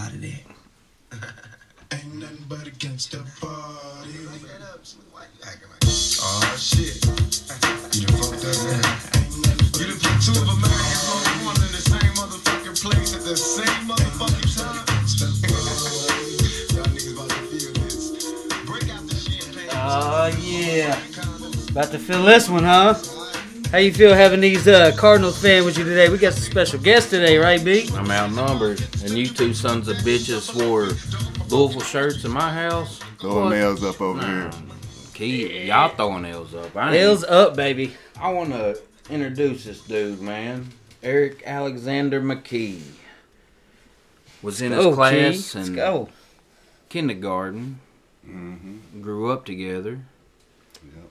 out of that. Ain't nothing but a gangsta party. Oh shit. You done fucked up now. You done put two of Americans on one in the same motherfucking place at the same motherfucking time. Y'all niggas about to feel this. Break out the champagne. Oh yeah. About to feel this one, huh? How you feel having these uh, Cardinals fan with you today? We got some special guests today, right, B? I'm outnumbered, and you two sons of bitches wore Louisville shirts in my house. Throwing What? nails up over here. Kee, y'all throwing nails up. I ain't- Nails up, baby. I want to introduce this dude, man. Eric Alexander McKee was in his Oh, class Kee. Let's in kindergarten. Mm-hmm. Grew up together. Yep.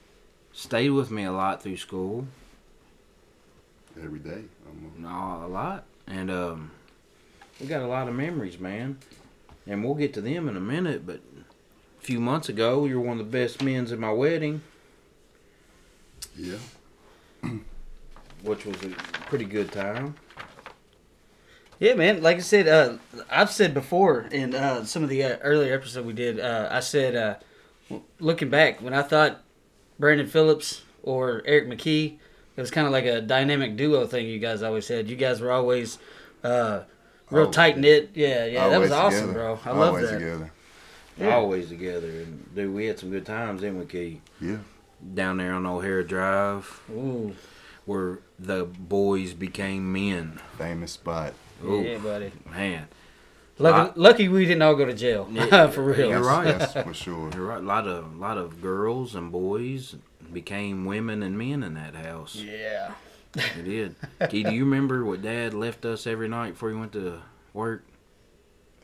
Stayed with me a lot through school. Every day. almost. No, a lot. And um, we got a lot of memories, man. And we'll get to them in a minute. But a few months ago, you were one of the best men's at my wedding, Yeah. which was a pretty good time. Yeah, man. Like I said, uh, I've said before in uh, some of the uh, earlier episode we did. Uh, I said, uh, looking back, when I thought Brandon Phillips or Eric McKee, it was kind of like a dynamic duo thing. You guys always said. You guys were always uh, real Always. tight knit. Yeah, yeah. that was awesome, together. bro. I love Always that. together. Yeah. Always together. And, dude, we had some good times, didn't we, Kee? Yeah. Down there on O'Hara Drive, Ooh, where the boys became men. Famous spot. Ooh, yeah, buddy. man. Lucky, lucky we didn't all go to jail. Yeah, For real. You're right. That's for sure. You're right. A lot of lot of girls and boys became women and men in that house. Yeah. It did. Kee, do you remember what Dad left us every night before he went to work?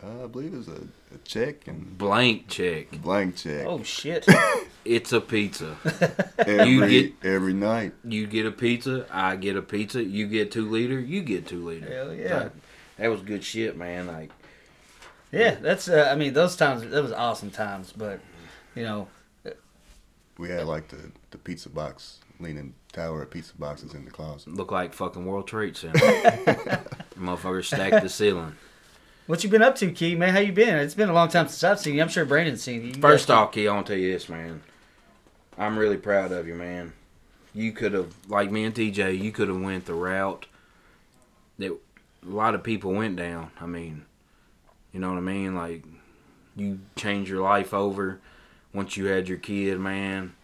Uh, I believe it was a, a check and Blank check. blank check. Oh shit. It's a pizza. every, you get- every night. You get a pizza, I get a pizza. You get two liter, you get two liter. Hell yeah. That was good shit, man. Like Yeah, that's. Uh, I mean, those times. That was awesome times. But you know, We had like the, the pizza box, leaning tower of pizza boxes in the closet. look like fucking World Trade Center. Motherfuckers stacked the ceiling. what you been up to, Kee? Man, how you been? It's been a long time since I've seen you. I'm sure Brandon's seen you. you. First off, Kee, I want to tell you this, man. I'm really proud of you, man. You could have, like me and TJ, you could have went the route that a lot of people went down. I mean, you know what I mean? Like, you changed your life over once you had your kid, man.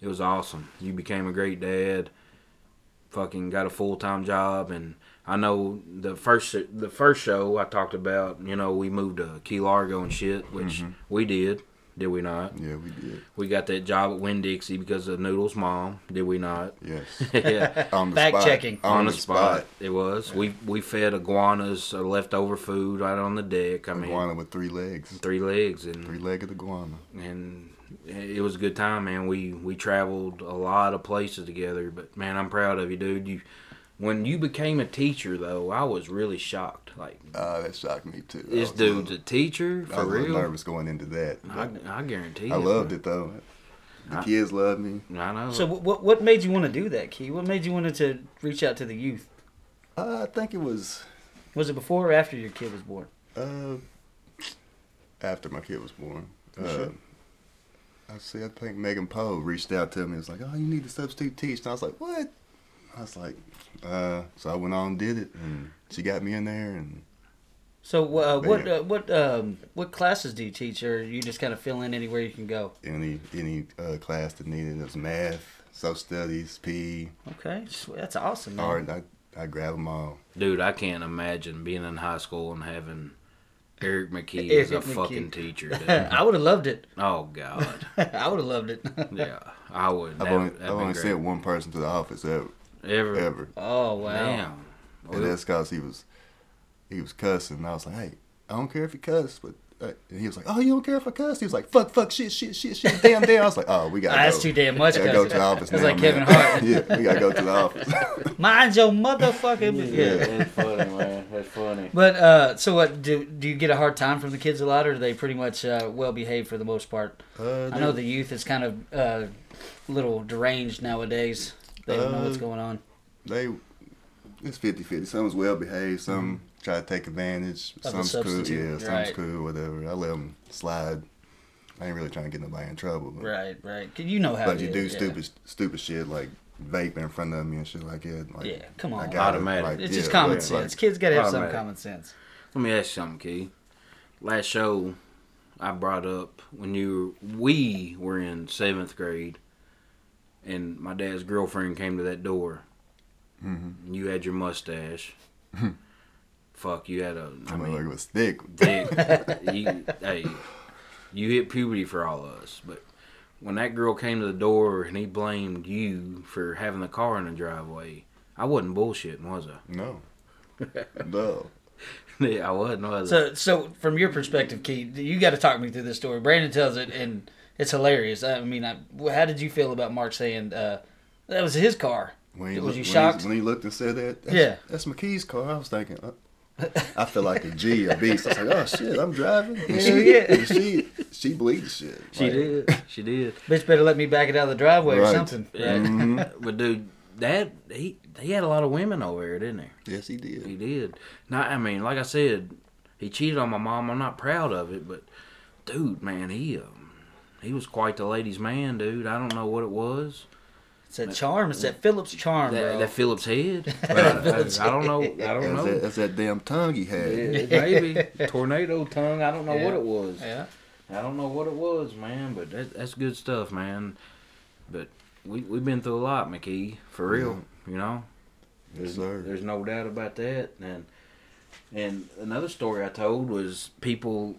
It was awesome. You became a great dad. Fucking got a full time job, and I know the first the first show I talked about. You know, we moved to Key Largo and shit, which mm-hmm. we did. Did we not? Yeah, we did. We got that job at Winn Dixie because of Noodle's mom. Did we not? Yes. yeah. On the Fact spot. checking. On the spot. It was. We we fed iguanas or leftover food right on the deck. I mean, Iguana with three legs. three legs and Three legged iguana. and it was a good time, man. We we traveled a lot of places together. But man, I'm proud of you, dude. You when you became a teacher though, I was really shocked. Like Uh, that shocked me too. This was a dude's a little- teacher I for was a little real. nervous going into that. I, I guarantee. You. I you, loved bro. it though. The I- kids loved me. I know. So what what made you want to do that, Kee? What made you want to reach out to the youth? Uh, I think it was Was it before or after your kid was born? uh, after my kid was born. Uh, sure. I see. I think Megan Poe reached out to me. It was like, "Oh, you need to substitute teach." And I was like, "What?" I was like, uh, so I went on and did it, and she got me in there, and So uh, what uh, what um, what classes do you teach, or you just kind of fill in anywhere you can go? any any uh, class that needed it was math, social studies, PE, Okay, that's awesome. Man. art. I I grab them all. Dude, I can't imagine being in high school and having Eric McKee Eric as a McKee. fucking teacher. I would have loved it. oh God, I would have loved it. yeah, I would. I've That- only that'd I've only sent one person to the office ever ever. ever, oh wow. Damn. and that's cause he was he was cussing. And I was like, hey, I don't care if he cuss, but. Uh, and he was like, "Oh, you don't care if I cuss?" He was like, "Fuck, fuck, shit, shit, shit, shit, damn, damn." I was like, "Oh, we got." That's too damn much, Gotta go to the office That's now, like man. Kevin Hart. yeah, we gotta go to the office. Mind your motherfucking yeah. that's funny, man. That's funny. But uh, so what do do you get a hard time from the kids a lot, or are they pretty much uh, well behaved for the most part? Uh, I know the youth is kind of uh, a little deranged nowadays. They don't know what's Uh, going on. they it's 50 50 some is well behaved some try to take advantage. Of the Some's cool, substitute, yeah, some's right. cool, whatever. I let them slide. I ain't really trying to get nobody in trouble. But, Right, right. 'Cause you know how. but it you is, do yeah. stupid, stupid shit like vape in front of me and shit like that. Like, Yeah, come I on. got it, Automatic. like, It's yeah, just common like- sense. like- Kids gotta have some common sense. Let me ask you something, Kee. Last show I brought up when you we were in seventh grade, and my dad's girlfriend came to that door. Mhm. and You had your mustache. Fuck, you had a. I I mean, mean, it was thick. dick. you, hey, you hit puberty for all of us, but when that girl came to the door and he blamed you for having the car in the driveway, I wasn't bullshitting, was I? No. no. yeah, I wasn't, was I? So, so from your perspective, Keith, you got to talk me through this story. Brandon tells it, and it's hilarious. I mean, I, how did you feel about Mark saying uh, that was his car? When he, Was looked- you when he- shocked? when he looked and said that? That's, Yeah. That's McKee's car. I was thinking, uh, I feel like a G, a beast. I was like, oh shit, I'm driving. And she, yeah. and she, she believed the shit. she Like, did. She did. Bitch, better let me back it out of the driveway or Right. something. Right? Mhm. But dude, that he he had a lot of women over there, didn't he? Yes, he did. He did. Not, I mean, like I said, he cheated on my mom. I'm not proud of it, but dude, man, he um, he was quite the ladies' man, dude. I don't know what it was. It's that charm. It's that Phillips charm, That, bro. that Phillips head. But I, I don't know. I don't That's know. that, that's that damn tongue he had. Yeah, maybe tornado tongue. I don't know what it was. yeah. I don't know what it was, man. But that, that's good stuff, man. But we we've been through a lot, McKee, for real. You know. Yes, sir. There's no doubt about that. And and another story I told was people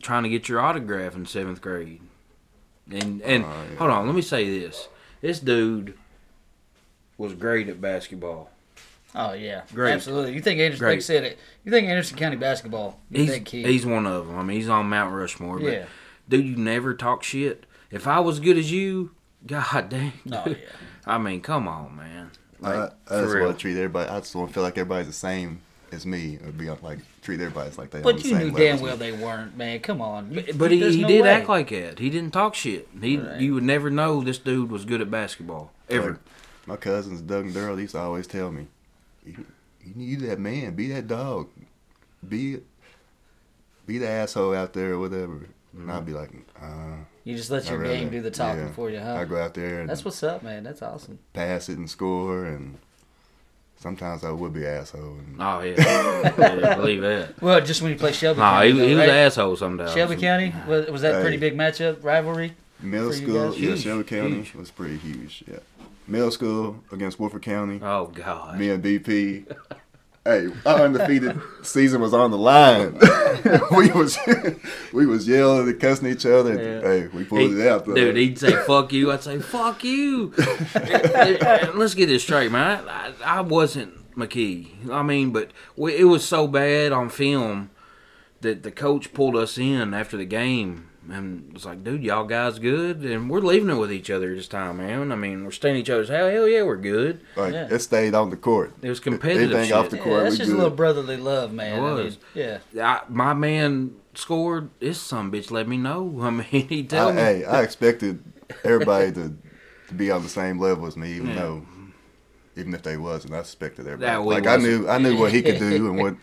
trying to get your autograph in seventh grade. And and Oh, yeah. hold on, let me say this: this dude was great at basketball. Oh yeah, Great. Absolutely. You think Anderson? Great. Like said it. You think Anderson County basketball? He's think he's one of them. I mean, he's on Mount Rushmore. But yeah. dude, you never talk shit. If I was good as you, god dang. Oh yeah. I mean, come on, man. Like, I, I for just real. want to treat everybody. I just want to feel like everybody's the same as me. Or be like treat everybody as like they on But the you same knew level damn as me. well they weren't, man. Come on. But, but he, he no did way. act like that. He didn't talk shit. He Right. you would never know this dude was good at basketball ever. Like, my cousins, Doug and Daryl, they used to always tell me, "You, you need that man, be that dog, be, be the asshole out there or whatever." And I'd be like, uh, You just let your rather- game do the talking yeah. for you, huh? I go out there and That's what's up, man. That's awesome. pass it and score, and sometimes I would be an asshole. And Oh yeah, yeah believe that. Well, just when you play Shelby Nah, County. he, though, he was right? an asshole sometimes. Shelby County was, was that a pretty Hey. big matchup rivalry? middle school, yeah, Huge, Shelby County huge. was pretty huge. Yeah, middle school against Woodford County. Oh god. me and BP. Hey, our undefeated season was on the line. we was we was yelling and cussing each other. Yeah. Hey, we pulled He- it out though. Dude, he'd say "fuck you." I'd say "fuck you." Let's get this straight, man. I, I, I wasn't McKee. I mean, but we, it was so bad on film that the coach pulled us in after the game and was like, "Dude, y'all guys good?" And we're leaving it with each other this time, man. I mean, we're staying each other's hell. Hell yeah, we're good. like Yeah. it stayed on the court. It was competitive. Anything shit. off the Yeah, court, that's we just good. a little brotherly love, man. It I mean, was. yeah. I, my man scored. This some bitch let me know. I mean, he tell I, me. hey, I expected everybody to to be on the same level as me, even Yeah. though even if they wasn't, I expected everybody. That we like I wasn't. knew I knew what he could do and what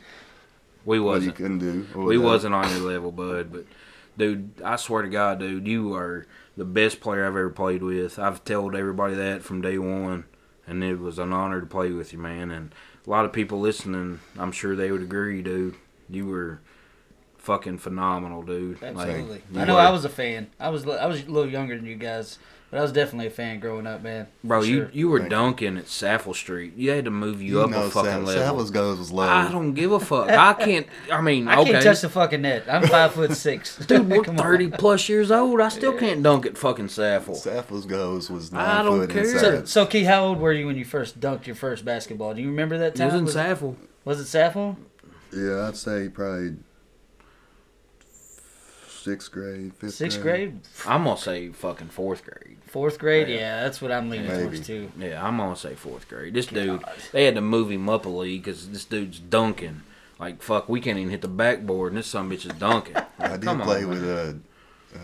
we what he wasn't. couldn't do. We whatever. wasn't on your level, bud. But dude, I swear to God, dude, you are the best player I've ever played with. I've told everybody that from day one, and it was an honor to play with you, man. And a lot of people listening, I'm sure they would agree, dude. You were fucking phenomenal, dude. Like, Absolutely. you I know were- I was a fan. I was I was a little younger than you guys, but I was definitely a fan growing up, man. Bro, For you sure. you were Thank you. dunking at Saffel Street. You had to move you, You up know, a fucking Sal- level. Sal's goes was low. I don't give a fuck. I can't. I mean, I okay. can't touch the fucking net. I'm five foot six. Dude, we're Come on. 30 plus years old. I still can't dunk at fucking Saffel. Saffels goes was I nine don't foot care. So, inside. so Key, how old were you when you first dunked your first basketball? Do you remember that It time? was in Saffel. was it Saffel? Yeah, I'd say probably sixth grade, fifth Sixth grade, I'm gonna say fucking fourth grade. fourth grade? Yeah. Yeah, that's what I'm leaning Maybe. towards too. Yeah, I'm gonna say fourth grade. This dude, they had to move him up a league because this dude's dunking. Like fuck, we can't even hit the backboard, and this son bitch is dunking. I did Come on, play man. with uh, uh,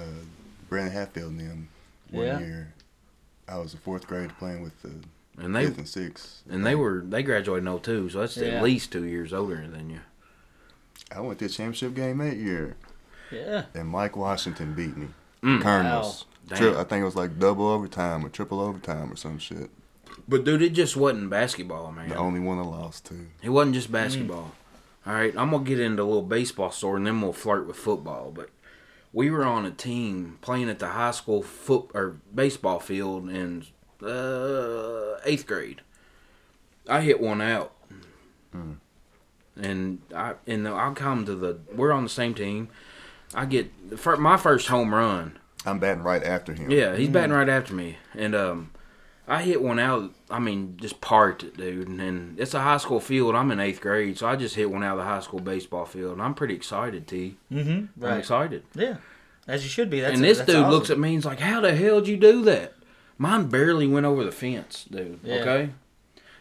Brandon Hatfield and them one Yeah. year. I was a fourth grade playing with the and they fifth and sixth. and they were they graduated in 02, so that's Yeah. at least two years older than you. I went to a championship game that year, Yeah. and Mike Washington beat me. Mm. Colonels. Wow. Tri- I think it was like double overtime or triple overtime or some shit. But dude, it just wasn't basketball, man. The only one I lost to. It wasn't just basketball. All right, I'm gonna get into a little baseball story, and then we'll flirt with football. But we were on a team playing at the high school foot or baseball field in uh, eighth grade. I hit one out, and I and I come to the. We're on the same team. I get the my first home run. I'm batting right after him. Yeah, he's batting right after me, and um, I hit one out. I mean, just parked it, dude. And it's a high school field. I'm in eighth grade, so I just hit one out of the high school baseball field. And I'm pretty excited, T. Mm-hmm. I'm excited. Yeah. As you should be. That's and a- this that's dude awesome. looks at me and he's like, "How the hell did you do that?" Mine barely went over the fence, dude. Yeah. Okay.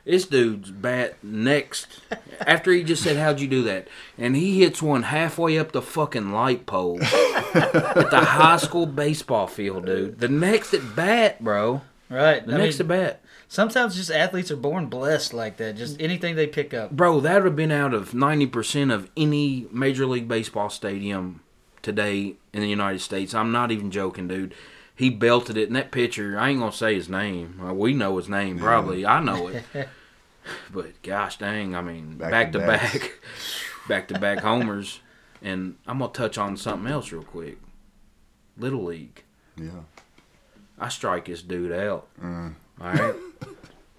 This dude's bat next after he just said, "How'd you do that?" and he hits one halfway up the fucking light pole at the high school baseball field, dude. The next at bat, bro. Right. The I next mean, at bat. sometimes just athletes are born blessed like that. Just anything they pick up. Bro, that would have been out of 90% of any Major League Baseball stadium today in the United States. I'm not even joking, dude. He belted it, and that pitcher, I ain't to say his name. We know his name, probably. I know it. but gosh dang, I mean, Back back to back, back to back homers. And I'm to touch on something else real quick Little League. Yeah. I strike this dude out. Mm. All right.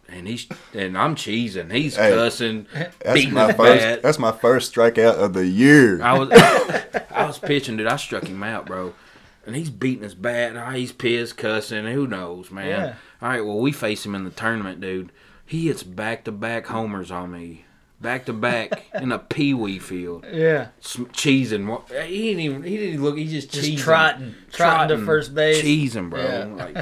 And he's and I'm cheesing. He's Hey, cussing, That's my first. bat. That's my first strikeout of the year. I was I was pitching, dude. I struck him out, bro. And he's beating his bat. And ah, he's pissed, cussing. Who knows, man? Yeah. All right, well, we face him in the tournament, dude. He hits back to back homers on me, back to back in a pee wee field, Yeah. Sm- cheesing. He didn't even. He didn't even look. He just Just cheesing. trotting, trotting to first base. cheesing, bro. Yeah. Like,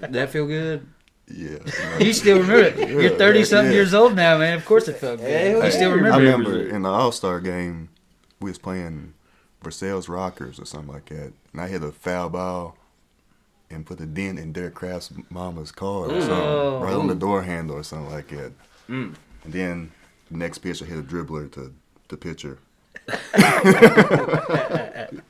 did that feel good? yeah. You still remember it. You're 30 something yeah. years old now, man. Of course it felt good. Hell you still yeah. remember I it. remember in the All Star game, we was playing Versailles Rockers or something like that, and I hit a foul ball and put a dent in Derek Kraft's mama's car or something, Ooh. right on the door handle or something like that. Mm. And then the next pitch, I hit a dribbler to the pitcher.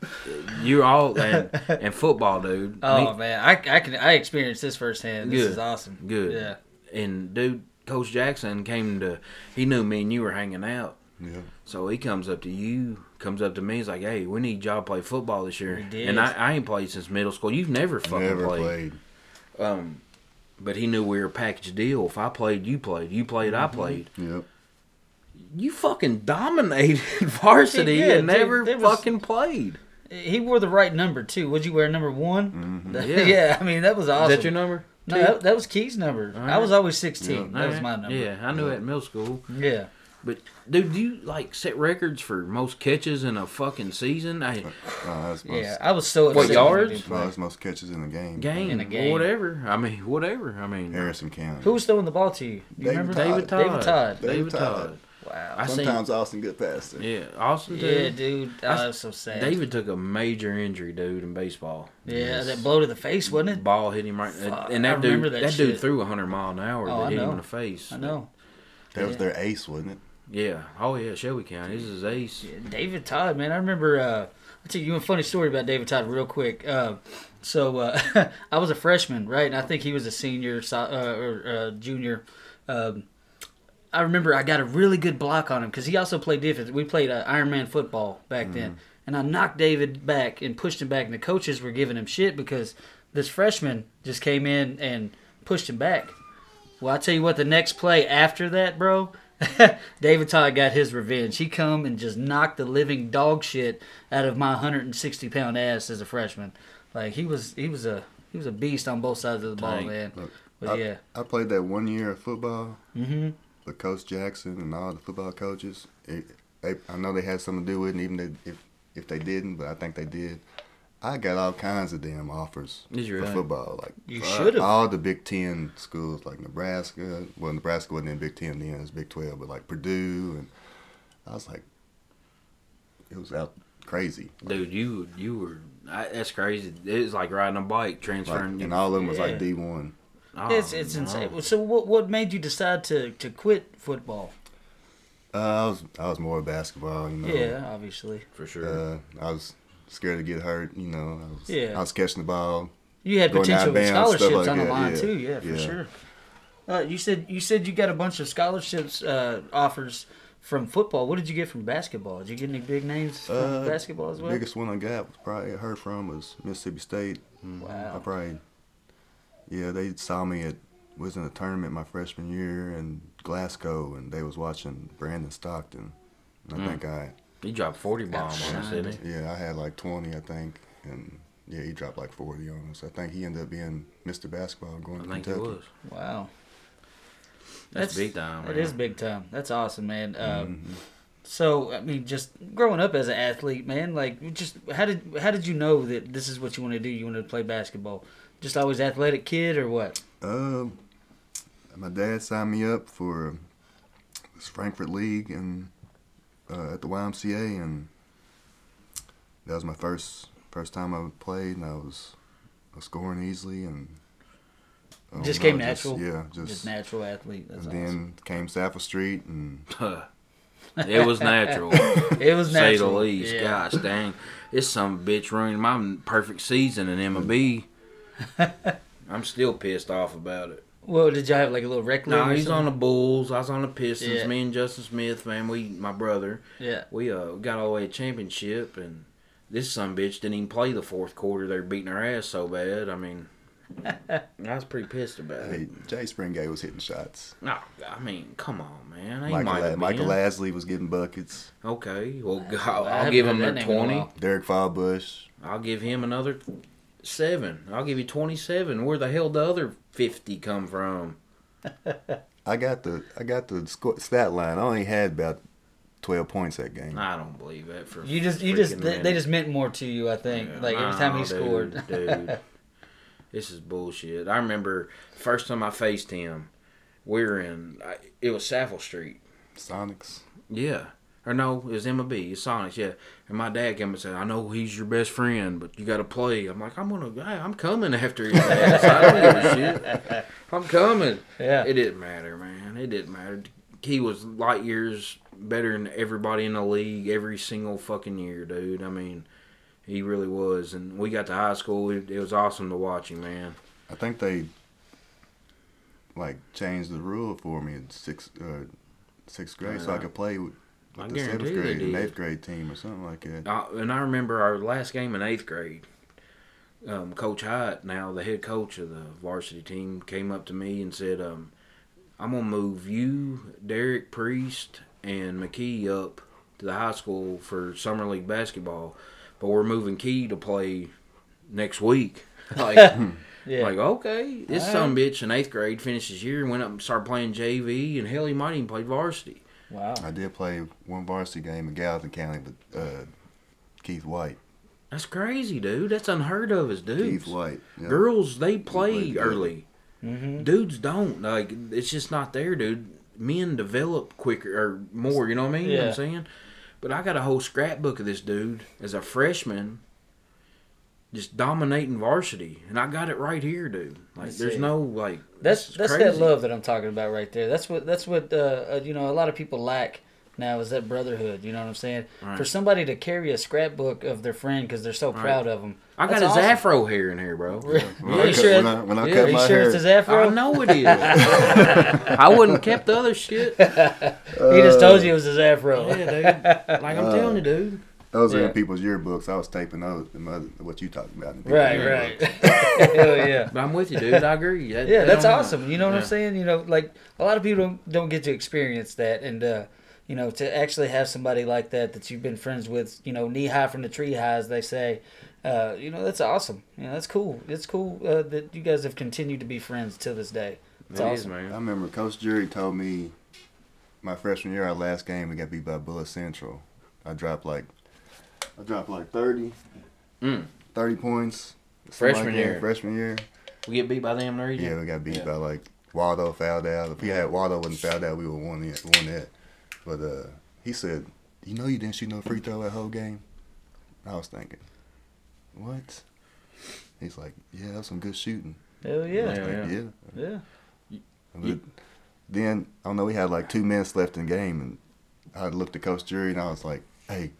You're all and, and football, dude. Oh Me- man, I, I can I experienced this firsthand. This Good. is awesome. Good. Yeah. And dude, Coach Jackson came to. He knew me and you were hanging out, Yeah. so he comes up to you, comes up to me. He's like, "Hey, we need y'all to play football this year." He did. And I, I ain't played since middle school. You've never fucking Never played. played. Um, but he knew we were a package deal. If I played, you played. You played, Mm-hmm. I played. Yep. You fucking dominated varsity He did, and dude. never was- fucking played. He wore the right number too. Would you wear number one? Mhm. Yeah. Yeah. I mean that was awesome. Is that your number? No, that, that was Kee's number. I was always 16. Yeah. That was my number. Yeah, I knew that in middle school. Yeah. But dude, do you like set records for most catches in a fucking season? I No, that's most, Yeah. I was so What, upset when he yards? didn't no, play. that's most catches in the game. game, In a game. whatever. I mean, whatever. I mean, Harrison County. Who was throwing the ball to you? Do you David remember? Todd. David Todd. David Todd. David David Todd. Todd. Wow. I seen. Sometimes Austin get past it. Yeah, Austin too. yeah, dude. Oh, I- that was so sad. David took a major injury, dude, in baseball. Yeah, that blow to the face, wasn't it? Ball hit him right, Fuck, and I that dude, that, that dude shit. threw hundred mile an hour Oh, that I hit him know. in the face. I know. That was their ace, wasn't it? Yeah. Oh yeah, Shelby County. This is ace. Yeah, David Todd, man. I remember. Uh, I'll tell you a funny story about David Todd real quick. Uh, so uh, I was a freshman, right? And I think he was a senior so- uh, or uh, junior. Um, I remember I got a really good block on him because he also played defense. We played uh, Ironman football back then, and I knocked David back and pushed him back, and the coaches were giving him shit because this freshman just came in and pushed him back. Well, I tell you what, the next play after that, bro, David Todd got his revenge. He come and just knocked the living dog shit out of my 160 pound ass as a freshman. Like he was, he was a, he was a beast on both sides of the ball, man. Look, But I, yeah, I played that one year of football hmm with Coach Jackson and all the football coaches. It, they, I know they had something to do with it, even they, if if they didn't, but I think they did. I got all kinds of damn offers Is you for really? football. Like You should've. all the Big Ten schools, like Nebraska. Well, Nebraska wasn't in Big Ten then; it was Big Twelve. But like Purdue, and I was like, it was out crazy. Dude, you you were I, that's crazy. It was like riding a bike, Like, transferring. and all of them was Yeah. like D one. Oh, it's it's no. insane. So what what made you decide to to quit football? Uh, I was I was more basketball, you know. Yeah, obviously. for sure. Uh, I was scared to get hurt, you know. I was, Yeah. I was catching the ball. You had potential scholarships like on the that, line yeah. too. Yeah, for Yeah. sure. Uh, you said you said you got a bunch of scholarships uh, offers from football. What did you get from basketball? Did you get any big names from Uh, basketball as well? Biggest one I got was probably heard from was Mississippi State. Mm, Wow. I probably, yeah, they saw me at was in a tournament my freshman year in Glasgow, and they was watching Brandon Stockton. And I Mm. think I, he dropped forty bomb on us, didn't he? yeah, I had like twenty, I think, and yeah, he dropped like forty on us. I think he ended up being Mr. Basketball going I to think it Kentucky. was. Wow, That's, big time. That man. is big time. That's awesome, man. Um, Mhm. So I mean, just growing up as an athlete, man, like just how did how did you know that this is what you want to do? You want to play basketball? Just always athletic kid or what? Um, my dad signed me up for this Frankfort League and uh, at the YMCA, and that was my first first time I played, and I was, I was scoring easily, and I don't Just know, came natural? yeah, Just, just, natural athlete. That's and awesome. then came Stafford Street, and it was natural. It was natural. say the least. Yeah. Gosh dang, this some bitch ruined my perfect season in MLB. I'm still pissed off about it. Well, did y'all have like a little rec league? No, or he's on the? Bulls. I was on the Pistons. Yeah. Me and Justin Smith, man, we my brother, Yeah. we uh got all the way to championship, and this some bitch didn't even play the fourth quarter. They're beating our ass so bad. I mean, I was pretty pissed about hey, it. Jay Springate was hitting shots. No, I mean, come on, man. He Michael, might La- Michael been. Lasley was getting buckets. Okay, well, I I'll, I'll give him that a name in a twenty. while. Derek Fallbush. I'll give him another seven. I'll give you twenty-seven. Where the hell the other fifty come from? I got the I got the sco- stat line. I only had about twelve points that game. I don't believe that for You just, you just, they, they just meant more to you, I think. Yeah, like every time he no, scored. dude, dude. this is bullshit. I remember first time I faced him, we were in. It was Saffel Street. Sonics. Yeah. Or no, it was MLB. It's Sonics, yeah. And my dad came and said, I know he's your best friend, but you got to play. I'm like, I'm going to, I'm coming after his ass. I don't give a shit. I'm coming. Yeah. It didn't matter, man. It didn't matter. He was light years better than everybody in the league every single fucking year, dude. I mean, he really was. And we got to high school. It, it was awesome to watch him, man. I think they like changed the rule for me in sixth uh, sixth grade, so I could play with, I the seventh grade and eighth grade team or something like that. Uh, and I remember our last game in eighth grade. Um, coach Hyatt, now the head coach of the varsity team, came up to me and said, um, "I'm gonna move you, Derek Priest, and McKee up to the high school for summer league basketball, but we're moving Kee to play next week." like, Yeah. like okay, this All some bitch in eighth grade finished his year and went up and started playing JV, and hell, he might even played varsity. Wow. I did play one varsity game in Gallatin County with uh, Keith White. That's crazy, dude. That's unheard of as dudes. Keith White. yeah. Girls, they play early. Mm-hmm. Dudes don't. Like it's just not there, dude. Men develop quicker or more. You know what I mean? You know what Yeah. I'm saying? But I got a whole scrapbook of this dude as a freshman, just dominating varsity, and I got it right here, dude. Like Let's there's see. no like. That's that's crazy. that love that I'm talking about right there. That's what that's what uh, uh, you know a lot of people lack now is that brotherhood. You know what I'm saying? Right. For somebody to carry a scrapbook of their friend because they're so Right. proud of them. I got That's his awesome. afro hair in here, bro. Really? When, Are I you cut, sure? when I, when I Yeah, cut Are you my sure hair, it's his afro? I know it is. I wouldn't have kept the other shit. Yeah, he just told you it was his afro. Yeah, dude. Like I'm Uh, telling you, dude. Those are in people's yearbooks. I was taping those. the mother- What you talking about? in Right, yearbooks. right. Hell yeah. But I'm with you, dude. I agree. That- Yeah, that's don't- awesome. You know what I'm saying? You know, like a lot of people don't, don't get to experience that, and uh, you know, to actually have somebody like that that you've been friends with, you know, knee high from the tree high, as they say. Uh, you know, that's awesome. You know, that's cool. It's cool uh, that you guys have continued to be friends till this day. It's It is, awesome. Man. I remember Coach Jury told me my freshman year, our last game, we got beat by Bullet Central. I dropped like, I dropped like 30, Mm. 30 points. something Freshman like that, year. Freshman year. We get beat by them in the region. Yeah, we got beat Yeah. by like Waldo fouled out. If we had Waldo wasn't fouled out, we would won it. Won that. But uh, he said, "You know, you didn't shoot no free throw that whole game." I was thinking, what? He's like, "Yeah, that was some good shooting." Hell I yeah. was Yeah, like, yeah. Yeah. yeah. But then I don't know. We had like two minutes left in the game, and I looked at Coach Jury and I was like, "Hey,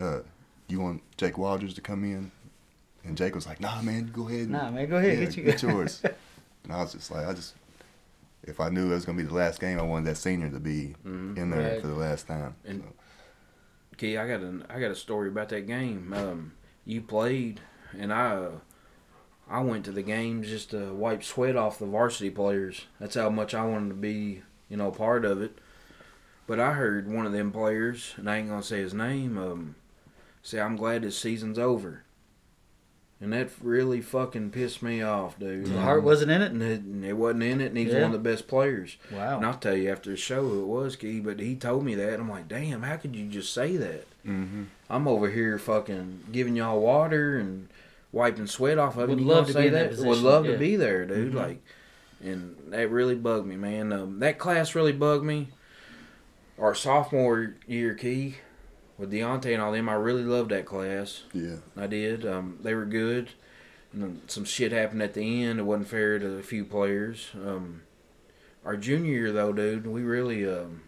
uh, you want Jake Walters to come in?" And Jake was like, "Nah, man, go ahead. and- Nah, man, go ahead, yeah, get you- get yours." and I was just like, I just, if I knew it was gonna be the last game, I wanted that senior to be in there Right. for the last time. And- So, Kee, I got a I got a story about that game. Um, you played, and I uh, I went to the game just to wipe sweat off the varsity players. That's how much I wanted to be, you know, part of it. But I heard one of them players, and I ain't gonna say his name, um, say, "I'm glad this season's over," and that really fucking pissed me off, dude. The heart wasn't in it. And it, and it wasn't in it, and he's Yeah. one of the best players. Wow. And I'll tell you after the show who it was, Kee, but he told me that. And I'm like, damn, how could you just say that? mm-hmm. I'm over here fucking giving y'all water and wiping sweat off of it. Would You love gonna to be say in that Would love yeah. to be there, dude. Mhm. Like, and that really bugged me, man. Um, that class really bugged me. Our sophomore year, Kee, with Deontay and all them, I really loved that class. Yeah. I did. Um, they were good. And then some shit happened at the end. It wasn't fair to a few players. Um, our junior year, though, dude, we really, um,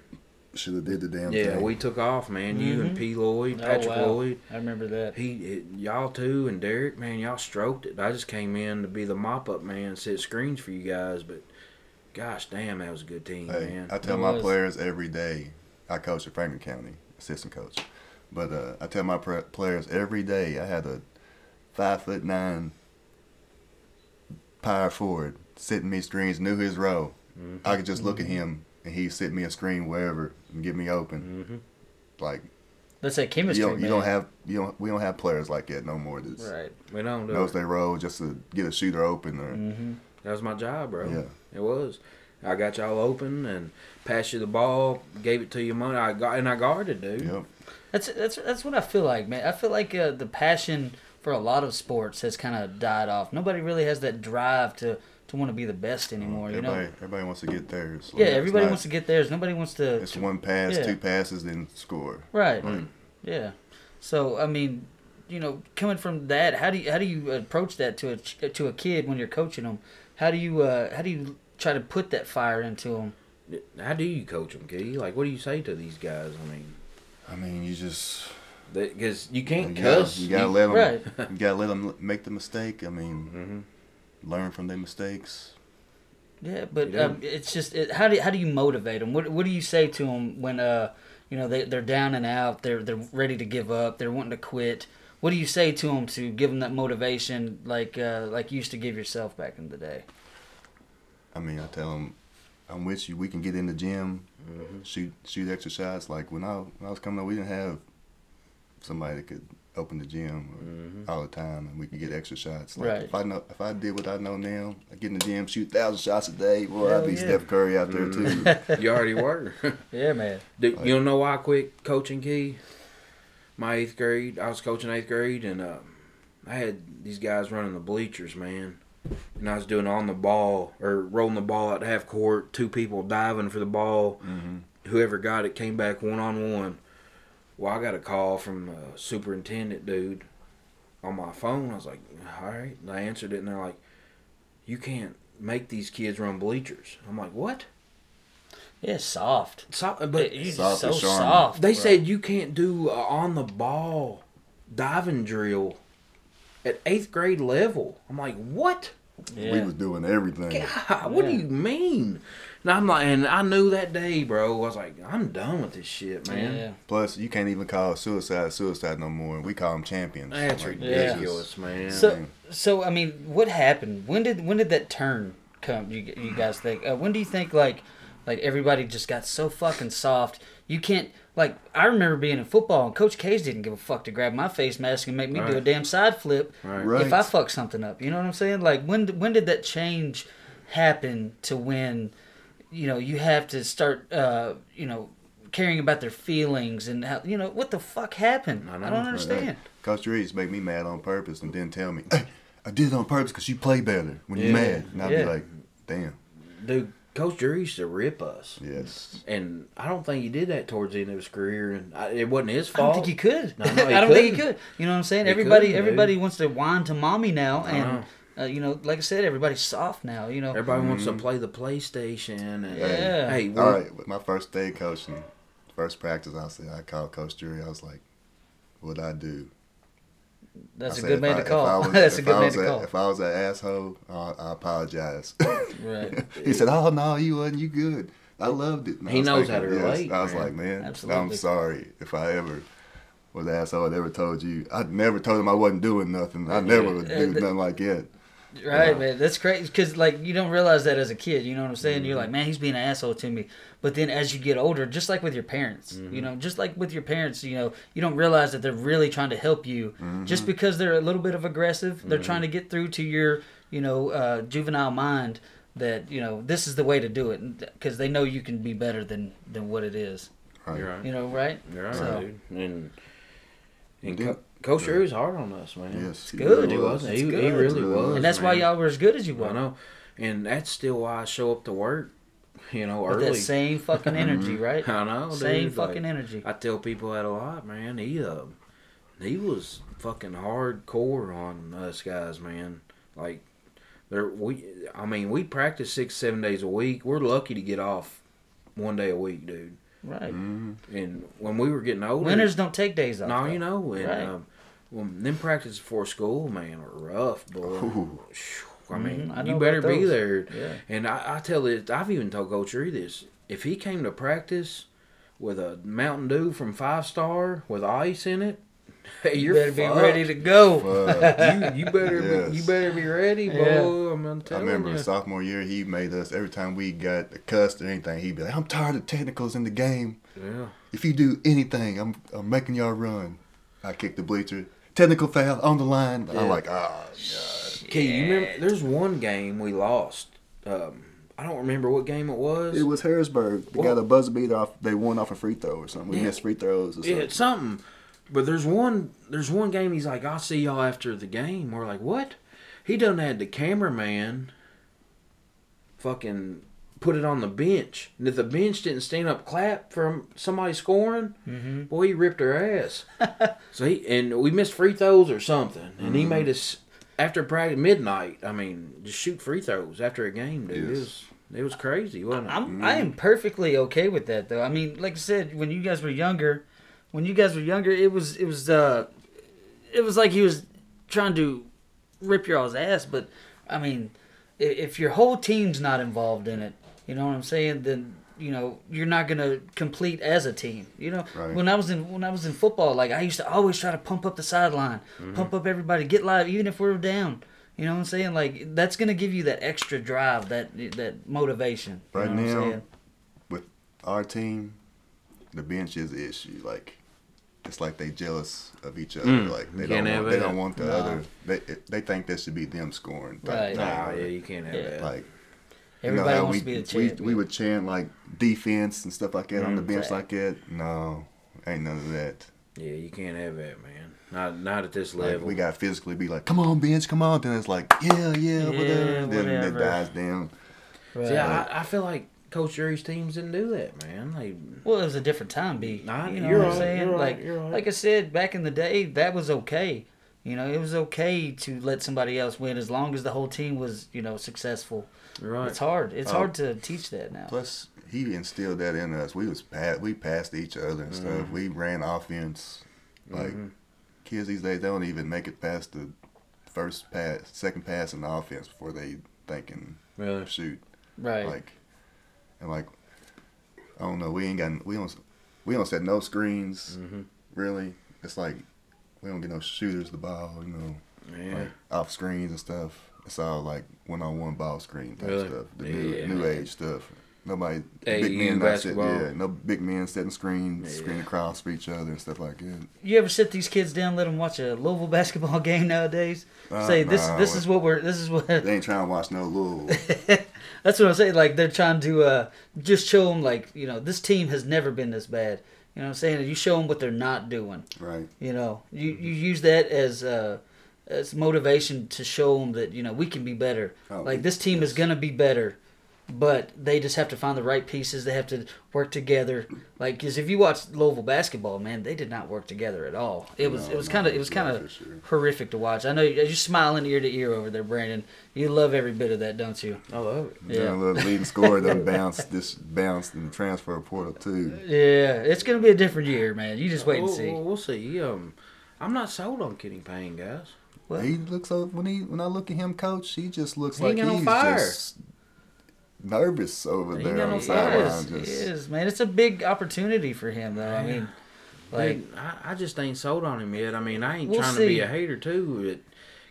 Should have did the damn yeah, thing. Yeah, we took off, man. You Mhm. and P. Lloyd, Oh, Patrick wow. Lloyd. I remember that. He, it, y'all too, and Derek, man, y'all stroked it. I just came in to be the mop up man, set screens for you guys, but gosh damn, that was a good team, Hey, man. I tell It my was. players every day. I coach at Franklin County, assistant coach. But uh, I tell my pr- players every day. I had a five foot nine power forward sitting me screens, knew his role. Mhm. I could just look at him and he'd sit me a screen wherever and get me open. Mhm. Like That's that chemistry, you don't, you man. don't have you don't we don't have players like that no more. That's right. We don't do knows it. their role just to get a shooter open or Mm-hmm. That was my job, bro. yeah. It was. I got y'all open and passed you the ball, gave it to you money. I got and I guarded, dude. Yep. That's that's that's what I feel like, man. I feel like uh, the passion for a lot of sports has kind of died off. Nobody really has that drive to to want to be the best anymore. You everybody know. everybody wants to get theirs. Yeah, everybody not- wants to get theirs. Nobody wants to. It's to- one pass, yeah. two passes, then score. right. Mm. Yeah. So I mean, you know, coming from that, how do you how do you approach that to a to a kid when you're coaching them? How do you uh, how do you try to put that fire into them? How do you coach them, Kee? Like, what do you say to these guys? I mean, I mean, you just because you you can't gotta, cuss. you gotta let them. Right. You gotta let them make the mistake. I mean, hmm learn from their mistakes. Yeah, but You um, it's just it, how do how do you motivate them? What what do you say to them when uh you know they they're down and out, they're they're ready to give up, they're wanting to quit. What do you say to them to give them that motivation, like uh, like you used to give yourself back in the day? I mean, I tell them, I'm with you. We can get in the gym, hmm shoot shoot extra shots. Like when I when I was coming up, we didn't have somebody that could open the gym hmm all the time, and we could get exercise. Like Right. if I know if I did what I know now, I get in the gym, shoot thousand shots a day. Well, Hell I'd be yeah. Steph Curry out there too. You already were. Yeah, man. Dude, you don't know why I quit coaching Kee? My eighth grade, I was coaching eighth grade, and uh, I had these guys running the bleachers, man. And I was doing on the ball or rolling the ball out half court, two people diving for the ball. hmm Whoever got it came back one on one. Well, I got a call from a superintendent dude on my phone. I was like, all right. And I answered it, and they're like, you can't make these kids run bleachers. I'm like, what? Yeah, soft. So, but He's Soft so soft. They bro. said you can't do a on the ball diving drill at eighth grade level. I'm like, what? yeah. We was doing everything. God, what do you mean? And I'm like, and I knew that day, bro. I was like, I'm done with this shit, man. Yeah. Plus, you can't even call suicide suicide no more. We call them champions. That's Like, ridiculous, man. So, so I mean, what happened? When did when did that turn come? You you guys think? Uh, when do you think like like everybody just got so fucking soft? You can't like. I remember being in football and Coach Case didn't give a fuck to grab my face mask and make me do a damn side flip right. Right. if I fuck something up. You know what I'm saying? Like when when did that change happen to when you know you have to start uh, you know caring about their feelings and how you know what the fuck happened? I I, don't Right, understand. Coach Reeves make me mad on purpose and then tell me, hey, I did it on purpose because you play better when Yeah. you're mad. And I'd Yeah. be like, damn, Dude, Coach Jury used to rip us. yes. And I don't think he did that towards the end of his career. And I, it wasn't his fault. I don't think he could. No, no, he I don't think he couldn't. You know what I'm saying? He everybody, everybody wants to whine to mommy now, and uh, you know, like I said, everybody's soft now. You know, Everybody wants to play the PlayStation. And, Yeah. Hey, All one- with my first day coaching, first practice, I said I called Coach Drury. I was like, "What I do?" That's I a good man I- to call. Was- That's a good man to call. If I was an asshole, I, I apologize. Right. he said, "Oh no, you wasn't. You good. I loved it." And He knows how thinking, to relate, I was man. like, "Man, I'm sorry if I ever was an asshole. I never told you. I never told him I wasn't doing nothing. I never would Uh, do the- nothing like that." Right, Yeah. man. That's crazy because like you don't realize that as a kid. You know what I'm saying? Mm-hmm. You're like, man, he's being an asshole to me. But then as you get older, just like with your parents, Mm-hmm. you know, just like with your parents, you know, you don't realize that they're really trying to help you. Mm-hmm. Just because they're a little bit of aggressive, they're trying to get through to your, you know, uh, juvenile mind that you know this is the way to do it because they know you can be better than than what it is. Right. You're right. You know, right? You're right, So- dude. And, and Dude. Co- Coach Drew's hard on us, man. Yes, he good. He really was. It's He, he good. really Really was. was. And that's why y'all were as good as you were. I know. And that's still why I show up to work, you know, With early. that same fucking energy, right? I know, dude. Same Like, fucking energy. I tell people that a lot, man. He uh, he was fucking hardcore on us guys, man. Like, there we, I mean, we practice six, seven days a week. We're lucky to get off one day a week, dude. Right. Mhm. And when we were getting older, Winners don't take days off. no, though. you know, and Right. um, well, them practices before school, man, were rough, boy. Ooh. I mean, Mhm, I you better be there. Yeah. And I, I tell it, I've even told Coach Ree this. If he came to practice with a Mountain Dew from Five Star with ice in it, hey, You you're better be ready to go. You, you better Yes. be, you better be ready, boy. Yeah. I'm gonna I remember you. sophomore year, he made us every time we got a cuss or anything, he'd be like, "I'm tired of technicals in the game. Yeah. If you do anything, I'm I'm making y'all run." I kicked the bleacher, technical foul on the line. Yeah. I'm like, "Ah, God." Okay, you remember? There's one game we lost. Um, I don't remember what game it was. It was Harrodsburg. They Well- got a buzzer beater off. They won off a free throw or something. We Yeah. missed free throws or Yeah, something. it's something. But there's one there's one game he's like, I'll see y'all after the game. We're like, What? He done had the cameraman fucking put it on the bench. And if the bench didn't stand up clap from somebody scoring, Mm-hmm. boy, he ripped her ass. so he and we missed free throws or something. And Mm-hmm. he made us after practice midnight, I mean, just shoot free throws after a game, dude. It was it was crazy, wasn't it? I'm I am perfectly okay with that though. I mean, like I said, when you guys were younger, when you guys were younger, it was it was uh, it was like he was trying to rip your all's ass. But I mean, if your whole team's not involved in it, you know what I'm saying? Then you know you're not gonna complete as a team. You know, Right. when I was in when I was in football, like I used to always try to pump up the sideline, pump up everybody, get live, even if we were down. You know what I'm saying? Like that's gonna give you that extra drive, that that motivation. You Right know now, with our team, the bench is the issue. Like, it's like they jealous of each other. Mm, like they you don't can't want, they don't want the No. other. They they think that should be them scoring. Right. thing. Nah, yeah, you can't have Yeah. that. Like Everybody you know how wants we, to be the we, champion. we would chant like defense and stuff like that on the Mm. bench Right. like that. No, ain't none of that. Yeah, you can't have that, man. Not not at this Like, level. we got to physically be like, come on, bench, come on. Then it's like, yeah, yeah, whatever. Yeah, Then it dies down. Right. See, I, I feel like Coach Jerry's teams didn't do that, man. They, well, it was a different time, B. Nah, you know you're what I'm right, saying? you're right, like, you're right. like I said, back in the day, that was okay. You know, it was okay to let somebody else win as long as the whole team was, you know, successful. right. It's hard. It's Oh. hard to teach that now. Plus, he instilled that in us. We was pa- we passed each other and stuff. Mm-hmm. We ran offense. Like Mhm. kids these days, they don't even make it past the first pass, second pass in the offense before they thinking Really? shoot. Right. Like, and like, I don't know. We ain't got we don't we don't set no screens Mhm. really. It's like we don't get no shooters the ball. You know, Yeah. like off screens and stuff. It's all like one on one ball screen type Really? stuff. The Yeah. new, new age stuff. Nobody AAU big men not set, basketball. yeah, no big men setting screens, Yeah. screen across for each other and stuff like that. you ever sit these kids down, let them watch a Louisville basketball game nowadays? Uh, Say this. nah, this is what we're. This is what. They ain't trying to watch no Louisville. That's what I'm saying. Like they're trying to uh, just show them, like you know, this team has never been this bad. You know what I'm saying? You show them what they're not doing. right. You know, you you use that as uh, as motivation to show them that you know we can be better. Oh, like this team is gonna be better. But they just have to find the right pieces. They have to work together. Like, because if you watch Louisville basketball, man, they did not work together at all. It was No, it was no, kind of it was kind of sure. horrific to watch. I know you're smiling ear to ear over there, Brandon. You love every bit of that, don't you? I love it. Yeah. Yeah. little leading scorer done bounced this bounced in the transfer portal too. Yeah, it's gonna be a different year, man. You just wait and We'll, see. we'll, we'll see. Um, I'm not sold on Kenny Payne, guys. Well- he looks so when he when I look at him, coach, he just looks He like ain't got he's fire. just nervous over He there ain't on the fire. It sideline. is, Just it is, man. It's a big opportunity for him, though. I mean, like, Dude, I, I just ain't sold on him yet. I mean, I ain't We'll trying to be a hater too.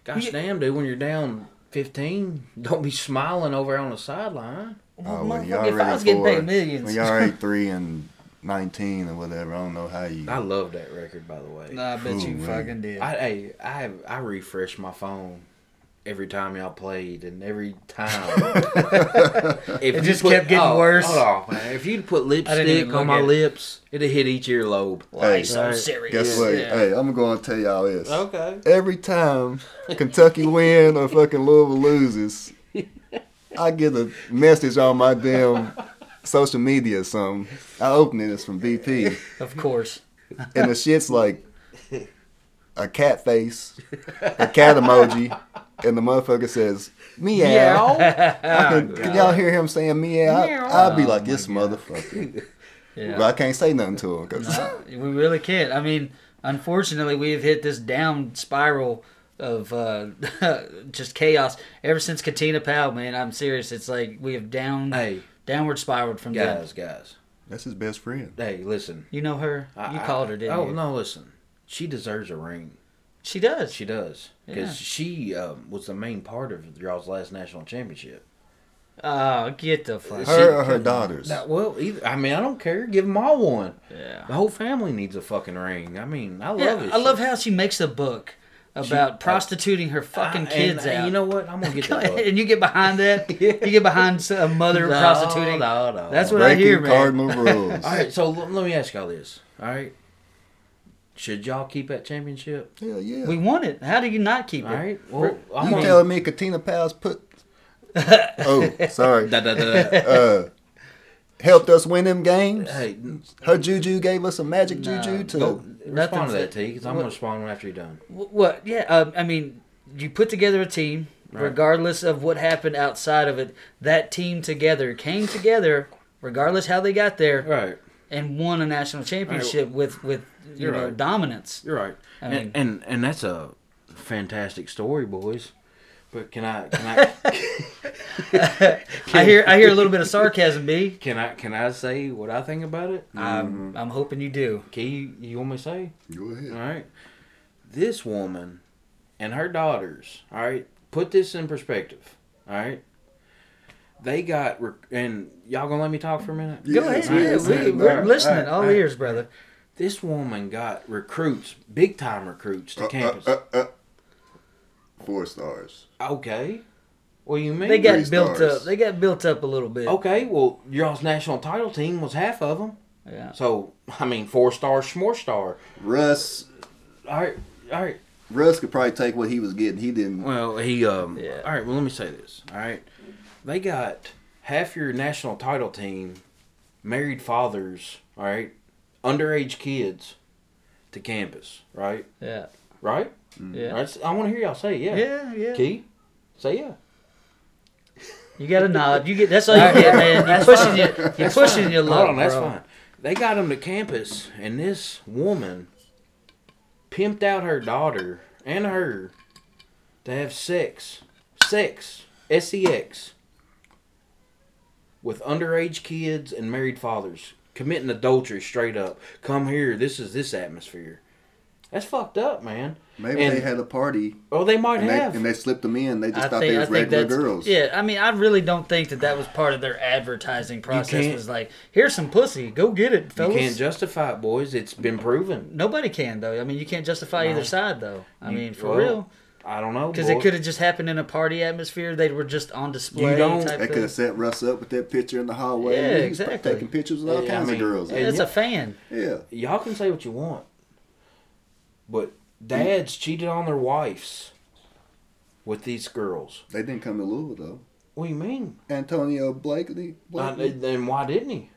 But gosh You- damn, dude, when you're down 15, don't be smiling over on the sideline. oh, well, when y'all if I ready was getting paid millions, when y'all eight three and nineteen or whatever, I don't know how you. I love that record, by the way. Nah, I bet you man. fucking did. I hey, I I refresh my phone every time y'all played, and every time if It you just kept getting oh, worse. Hold on, man. If you'd put I didn't even lipstick on my it. lips, it'd hit each earlobe. Why Hey, so right. serious? Guess what? Yeah. Hey, I'm gonna tell y'all this. Okay. Every time Kentucky win or fucking Louisville loses, I get a message on my damn social media or something. I open it, it's from BP. Of course. And the shit's like a cat face, a cat emoji, and the motherfucker says, meow. I can, can y'all hear him saying meow? I, I'd be Oh, like, my this God. motherfucker. Yeah. But I can't say nothing to him. 'cause- No, we really can't. I mean, unfortunately, we have hit this down spiral of uh, just chaos ever since Katina Powell. Man, I'm serious. It's like we have down Hey, downward spiraled from there. guys, guys. That's his best friend. Hey, listen. You know her. I- You I- called her, didn't oh, you? no, listen. She deserves a ring. She does. She does. Because Yeah. she um, was the main part of y'all's last national championship. Oh, get the fuck. She- Her or her daughters? Now, well, either, I mean, I don't care. Give them all one. Yeah. The whole family needs a fucking ring. I mean, I love Yeah, it. I love how she makes a book about prostituting her fucking kids out. You know what? I'm gonna get that book. and you get behind that. You get behind a mother No, prostituting. no, no. That's what I hear, man. cardinal rules. All right, so l- let me ask y'all this. All right, should y'all keep that championship? Hell yeah. We want it. How do you not keep All it? right. Well, I'm you gonna. telling me Katina Powell's put? oh, sorry. Da, da, da, da. Uh, helped us win them games. hey, Her juju gave us a magic No, juju to. go respond to that, Nothing's- T, because I'm gonna respond after you're done. Wh- What? Yeah. Uh, I mean, you put together a team, Right. regardless of what happened outside of it. That team together came together, regardless how they got there, Right. And won a national championship with with you You're know right. dominance. You're right. I and, mean- and and that's a fantastic story, boys. But can I can I I hear I hear a little bit of sarcasm, B. can I can I say what I think about it? I'm I'm mm-hmm. hoping you do. Can you, you want me to say? Go ahead. right. This woman and her daughters, all right, put this in perspective, all right? They got, rec- and y'all gonna let me talk for a minute? Go ahead. Yes, Yeah, we, we're All right, listening. all right, all all right. ears, brother. This woman got recruits, big time recruits to Uh, campus. uh, uh, uh. Four stars. okay. What do you mean? They got Three built stars. up. They got built up a little bit. okay, well, y'all's national title team was half of them. Yeah. So, I mean, four star, smore star. Russ. All right, all right. Russ could probably take what he was getting. He didn't. Well, he um. Yeah. All right. Well, let me say this. All right, they got half your national title team, married fathers. All right, underage kids, to campus. Right. Yeah. Right. Mm-hmm. Yeah. Right. I want to hear y'all say yeah. Yeah. Yeah. Kee, say yeah. You got a nod. You get. That's all you get, man. You're pushing your. You're pushing your luck, Hold on, that's bro. fine. They got them to campus, and this woman pimped out her daughter and her to have sex, sex, sex, with underage kids and married fathers committing adultery straight up. Come here, this is this atmosphere. That's fucked up, man. Maybe And- they had a party Oh, they might and they, have. and they slipped them in. They just I thought think, they I was think regular girls. yeah. I mean, I really don't think that that was part of their advertising process. can't- Was like, here's some pussy, go get it, fellas. you can't justify it, boys. It's been proven. Nobody can though. I mean, you can't justify No. either side though. I You- mean, for well, real, I don't know because it could have just happened in a party atmosphere. They were just on display. You don't- type They could have set Russ up with that picture in the hallway. Yeah, He exactly. Taking pictures with all Yeah, I kinds mean, of girls. and That's a fan. yeah. y'all can say what you want, but dads cheated on their wives with these girls. They didn't come to Louisville though. What do you mean? Antonio Blakeney. Uh, Blakeney? then why didn't he?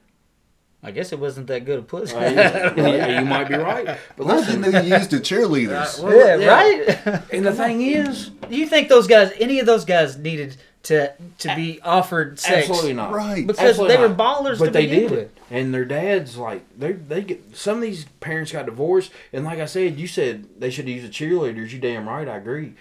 I guess it wasn't that good a pussy. Uh, yeah, you might be right. But I listen, didn't you used the cheerleaders. well, yeah, yeah. right. and the thing is, Do you think those guys, any of those guys, needed to to be offered sex? absolutely not. Right. Because Absolutely they were ballers but to they did it, and their dads like they they get some of these parents got divorced, and like I said, you said they should use the cheerleaders. You damn right, I agree.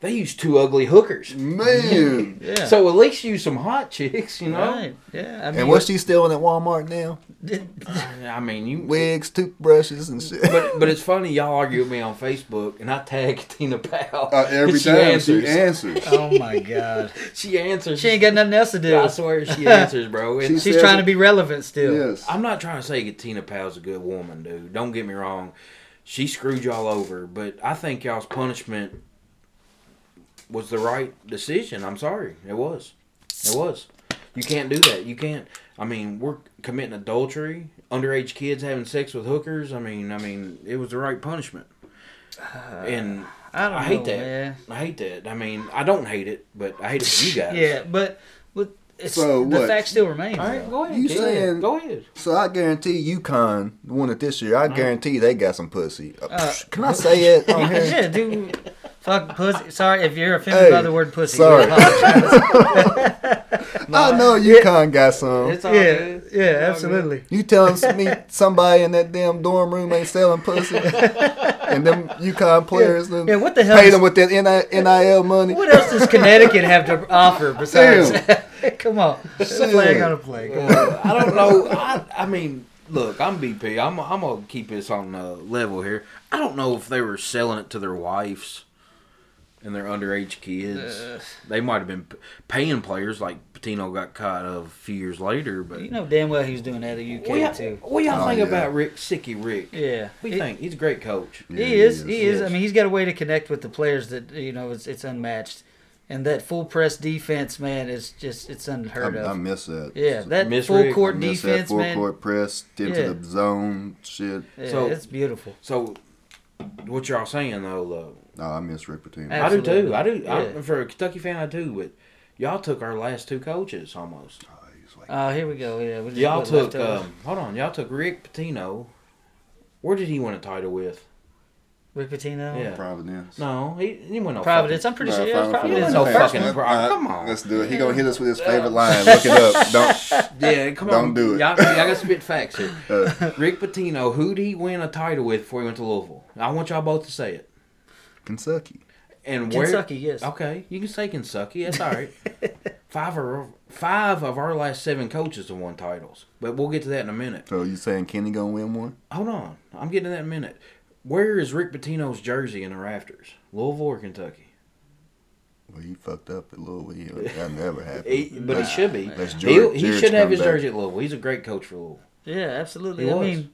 They use two ugly hookers, Man. Yeah. so at least use some hot chicks, you know. right. Yeah. I mean, and what's she stealing at Walmart now? I mean, you. Wigs, toothbrushes, and shit. But but it's funny y'all argue with me on Facebook, and I tag Tina Powell. Uh, every she time answers. she answers. oh my god. She answers. She ain't got nothing else to do. I swear she answers, bro. And She She's trying it- to be relevant still. Yes. I'm not trying to say Tina Powell's a good woman, dude. Don't get me wrong. She screwed y'all over, but I think y'all's punishment was the right decision. I'm sorry. It was. It was. You can't do that. You can't. I mean, we're committing adultery, underage kids having sex with hookers. I mean, I mean, it was the right punishment. And I don't I hate know, that. man. I hate that. I mean, I don't hate it, but I hate it for you guys. Yeah, but but it's, So the what? fact still remains. All right, go ahead. You kid. saying- Go ahead. So I guarantee UConn won it this year. I guarantee they got some pussy. Uh, Uh, Can I say it on here? yeah, dude. Fuck pussy. Sorry if you're offended Hey, by the word pussy. sorry. We apologize. I know UConn got some. It's all yeah, good. yeah, It's all absolutely. You telling me somebody in that damn dorm room ain't selling pussy, and them UConn players then Yeah, what the hell? paid Is, them with that NIL money? what else does Connecticut have to offer besides? Come on, it's a play. I gotta play. Come on. Uh, I don't know. I, I mean, look, I'm BP. I'm, I'm gonna keep this on the level here. I don't know if they were selling it to their wives and their underage kids. Uh. they might have been paying players like Pitino got caught of a few years later. But You know damn well he's doing that at UK what y'all, too. what y'all Oh, think yeah. about Rick Sicky Rick? Yeah, What do you He- think? He's a great coach. Yeah, he is. He He is. is. I mean, he's got a way to connect with the players that you know it's it's unmatched, and that full press defense, man, is just it's unheard I, I of. miss that. yeah, that Miss full Rick. I court miss that full man. court press, into Yeah. the zone shit. Yeah, So- it's beautiful. So, what y'all saying though? though No, I miss Rick Pitino. I do too. I do. Yeah. I'm, for a Kentucky fan, I do. But y'all took our last two coaches almost. Oh, he's like- Oh, here we go. Yeah, we Y'all took um, hold on. Y'all took Rick Pitino. Where did he win a title with? Rick Pitino. Yeah. Providence. No, he he went no Providence. Fucking, I'm pretty Nah, sure. Yeah, Final Providence. Four. is No fucking first one. come on. Let's do it. He gonna hit us with his favorite line. Look it up. Don't. yeah, come Don't on. do it. Y'all, y'all got to spit facts here. Uh, Rick Pitino. Who did he win a title with before he went to Louisville? I want y'all both to say it. Kentucky. And where? Kentucky, yes. Okay, you can say Kentucky. That's all right. five of five of our last seven coaches have won titles, but we'll get to that in a minute. So you saying Kenny gonna win one? Hold on, I'm getting to that in a minute. Where is Rick Pitino's jersey in the rafters? Louisville or Kentucky? Well, he fucked up at Louisville. That never happened. He, but he should be. That's He, he should have come his back. jersey at Louisville. He's a great coach for Louisville. Yeah, absolutely. He I was. mean,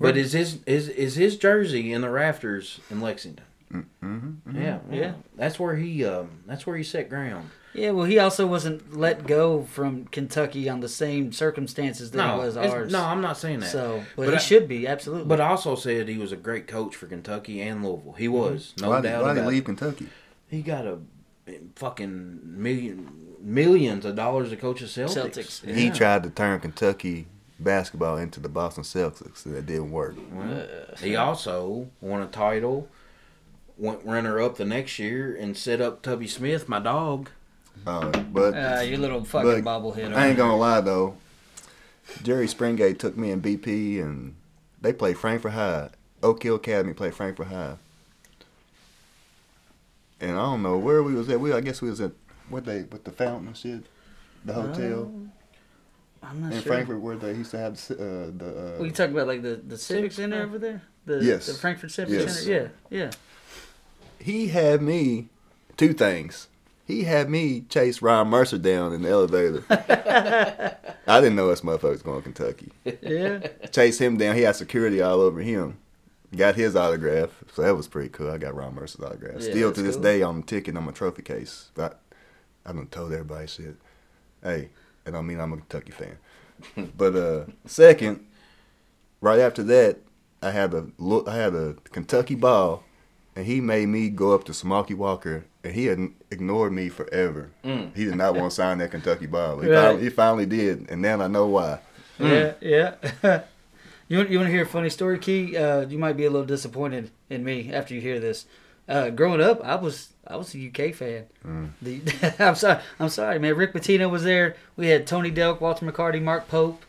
But is his is is his jersey in the rafters in Lexington? Mm-hmm. Yeah, yeah, Yeah. That's where he um that's where he set ground. Yeah. Well, he also wasn't let go from Kentucky on the same circumstances that No, it was ours. no, I'm not saying that. So, but, But he I- should be absolutely. But I also said he was a great coach for Kentucky and Louisville. He mm-hmm. was, no why doubt did, why did he leave. Kentucky? He got a fucking million millions of dollars to coach the Celtics. Celtics. Yeah. He tried to turn Kentucky basketball into the Boston Celtics, and it didn't work. Well, he also won a title, went runner up the next year, and set up Tubby Smith, my dog. Uh, but uh, your little fucking But bobblehead. I ain't gonna lie though, Jerry Springate took me and BP, and they played Frankfort High. Oak Hill Academy played Frankfort High. And I don't know where we was at. We I guess we was at what they with the fountain and shit, the hotel I'm not sure. in sure. Frankfort where they used to have uh, the. Uh, We talk about like the the Civic Center over there. The, Yes. The Frankfort Civic Yes. Center. Yeah. Yeah. he had me two things. He had me chase Ron Mercer down in the elevator. I didn't know this motherfucker was going to Kentucky. Yeah. Chase him down. He had security all over him. Got his autograph, so that was pretty cool. I got Ron Mercer's autograph. Yeah, Still to this cool. day on the ticket on my trophy case. But I done told everybody shit. Hey, that don't mean I'm a Kentucky fan. but uh, second, right after that, I had a look. I had a Kentucky ball, and he made me go up to Smoky Walker, and he had ignored me forever. Mm. He did not want to sign that Kentucky ball. He, Right. finally, he finally did, and now I know why. Yeah, yeah. you want, you want to hear a funny story, Kee? Uh, you might be a little disappointed in me after you hear this. Uh, growing up, I was I was a UK fan. The, I'm sorry, I'm sorry, man. Rick Pitino was there. We had Tony Delk, Walter McCarty, Mark Pope,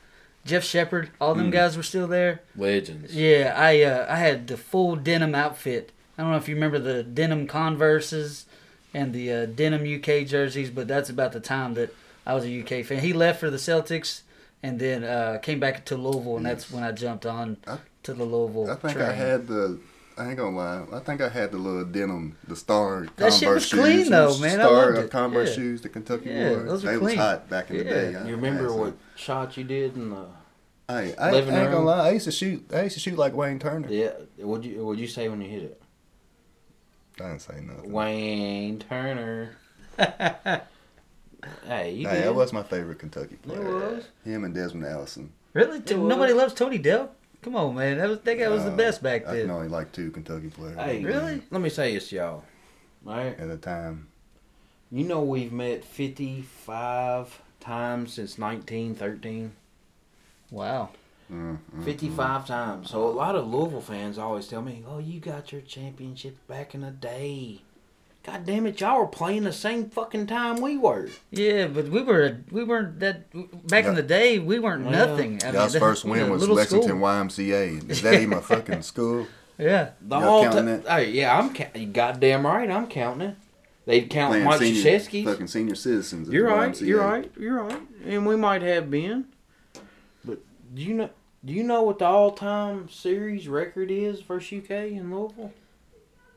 Jeff Sheppard. All them guys were still there. Legends. Yeah, I uh, I had the full denim outfit. I don't know if you remember the denim Converses and the uh, denim UK jerseys, but that's about the time that I was a UK fan. He left for the Celtics and then uh, came back to Louisville, and that's when I jumped on I- to the Louisville. I think train. I had the. I ain't gonna lie. I think I had the little denim, the star That Converse shit was shoes. clean, though, the man. I Star loved of. Converse Yeah. shoes, the Kentucky Yeah, wore. those were they was clean. hot back in the Yeah. day. I- You remember I- what shot you did in the? Hey, I, I ain't living gonna lie. I used to shoot. I used to shoot like Wayne Turner. Yeah. What'd you What'd you say when you hit it? I didn't say nothing. Wayne Turner. hey, you hey, that was my favorite Kentucky It player. was. Him and Desmond Allison. really T- It was. nobody loves Tony Delk. Come on, man. That was that guy was the Uh, best back then. I then. can only like two Kentucky players. Hey, Really? Let me say this, y'all. All right. At the time. You know we've met fifty-five times since nineteen thirteen. Wow. Mm, mm, 55 times. So a lot of Louisville fans always tell me, "Oh, you got your championship back in the day." God damn it, y'all were playing the same fucking time we were. Yeah, but we were we weren't that back in the day. We weren't Yeah. nothing. I Y'all's that- first we win was Lexington school. YMCA. Is that even a fucking school? Yeah. The Y'all whole counting time. it? Hey, yeah, I'm ca- you goddamn right. I'm counting it. They'd count Playing Mike senior, fucking senior citizens. You're right. YMCA. You're right. You're right. And we might have been. But do you know? Do you know what the all-time series record is versus UK in Louisville?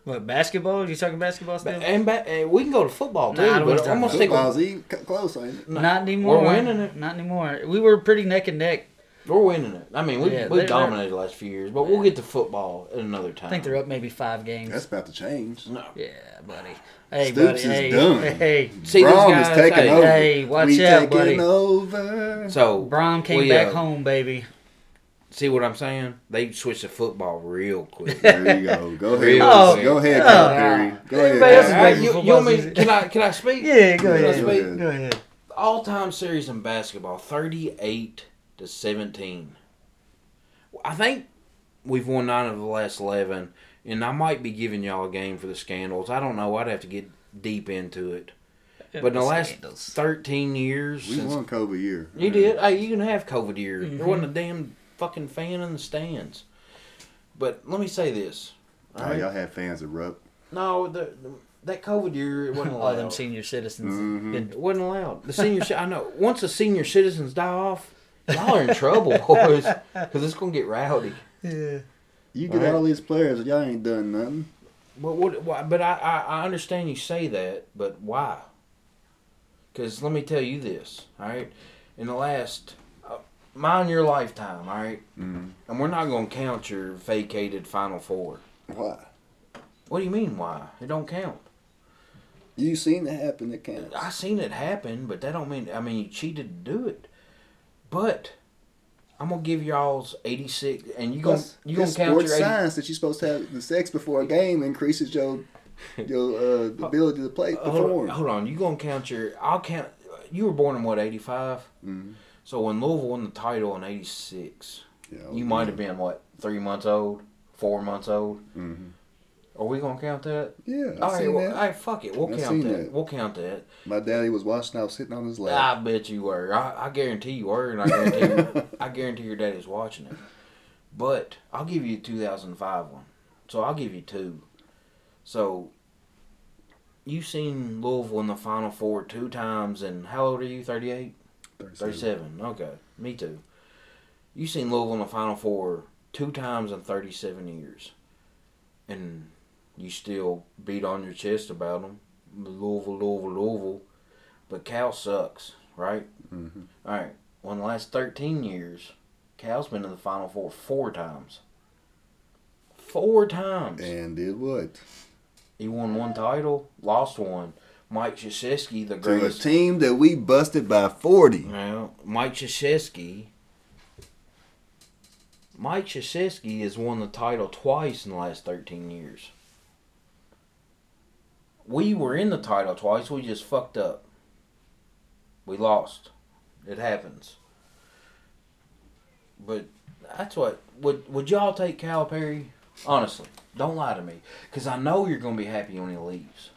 What basketball? Are You talking basketball still? And, ba- and we can go to football too. Nah, but I'm gonna talk stick with Football's even close, ain't it? Not anymore. We're winning it. Not anymore. We were pretty neck and neck. We're winning it. I mean, we Yeah, we dominated the last few years, but we'll get to football at another time. I think they're up maybe five games. That's about to change. No. yeah, buddy. Hey, Stoops buddy. is Hey, done. hey. See Brohm these is taking hey, over. Hey, watch we out, taking buddy. over. So Brohm came we, back uh, home, baby. See what I'm saying? They switch to football real quick. There you go. Go ahead. Oh, go ahead, oh. Go Everybody else is ahead. ready Hey, you, you want me? Can I can I speak? Yeah, go Can I ahead. speak? Go ahead. All time series in basketball, thirty eight to seventeen. I think we've won nine of the last eleven, and I might be giving y'all a game for the scandals. I don't know. I'd have to get deep into it. But in the last Scandals. thirteen years, We since won COVID year. You did. Hey, you can have COVID year. Mm-hmm. There wasn't a damn fucking fan in the stands. But let me say this. Oh, right? y'all had fans erupt. No, the, the that COVID year it wasn't All allowed. them senior citizens. Mhm. it wasn't allowed. The senior, I know. Once the senior citizens die off, y'all are in trouble, boys, because it's gonna get rowdy. Yeah. You get Right. all these players, and y'all ain't done nothing. But what? Why, but I, I I understand you say that, but why? Because let me tell you this. All right, in the last, mine your lifetime. All right, Mm. and we're not gonna count your vacated Final Four. Why? What do you mean? Why? It don't count. You seen it happen. It counts. I seen it happen, but that don't mean. I mean, you cheated to do it. But I'm gonna give y'all's 86, and you gonna you gonna count sports your 80, science that you're supposed to have the sex before a game increases your your uh, ability to play Uh, hold, on, hold on, you gonna count your? I'll count. You were born in what 85? Mhm. So when Louisville won the title in '86, Yeah, you might have been what three months old, four months old. hmm Are we gonna count that? Yeah, I All right, well, all right, fuck it. We'll I count that. that. We'll count that. My daddy was watching. I was sitting on his lap. I bet you were. I, I guarantee you were, and I guarantee I guarantee your daddy's watching it. But I'll give you a 2005 one. So I'll give you two. So you've seen Louisville in the Final Four two times, and how old are you? 38? 37. Okay, me too. You've seen Louisville in the Final Four two times in 37 years, and you still beat on your chest about them. Louisville, Louisville, Louisville. But Cal sucks, right? Mhm. All right. Well, in the last 13 years, Cal's been in the Final Four four times. Four times. And did what? He won one title, lost one. Mike Krzyzewski, the To a team that we busted by 40. Well, Mike Krzyzewski. Mike Krzyzewski has won the title twice in the last 13 years. we were in the title twice. We just fucked up. We lost. It happens. But that's what would would y'all take Calipari? Honestly, don't lie to me, because I know you're gonna be happy when he leaves.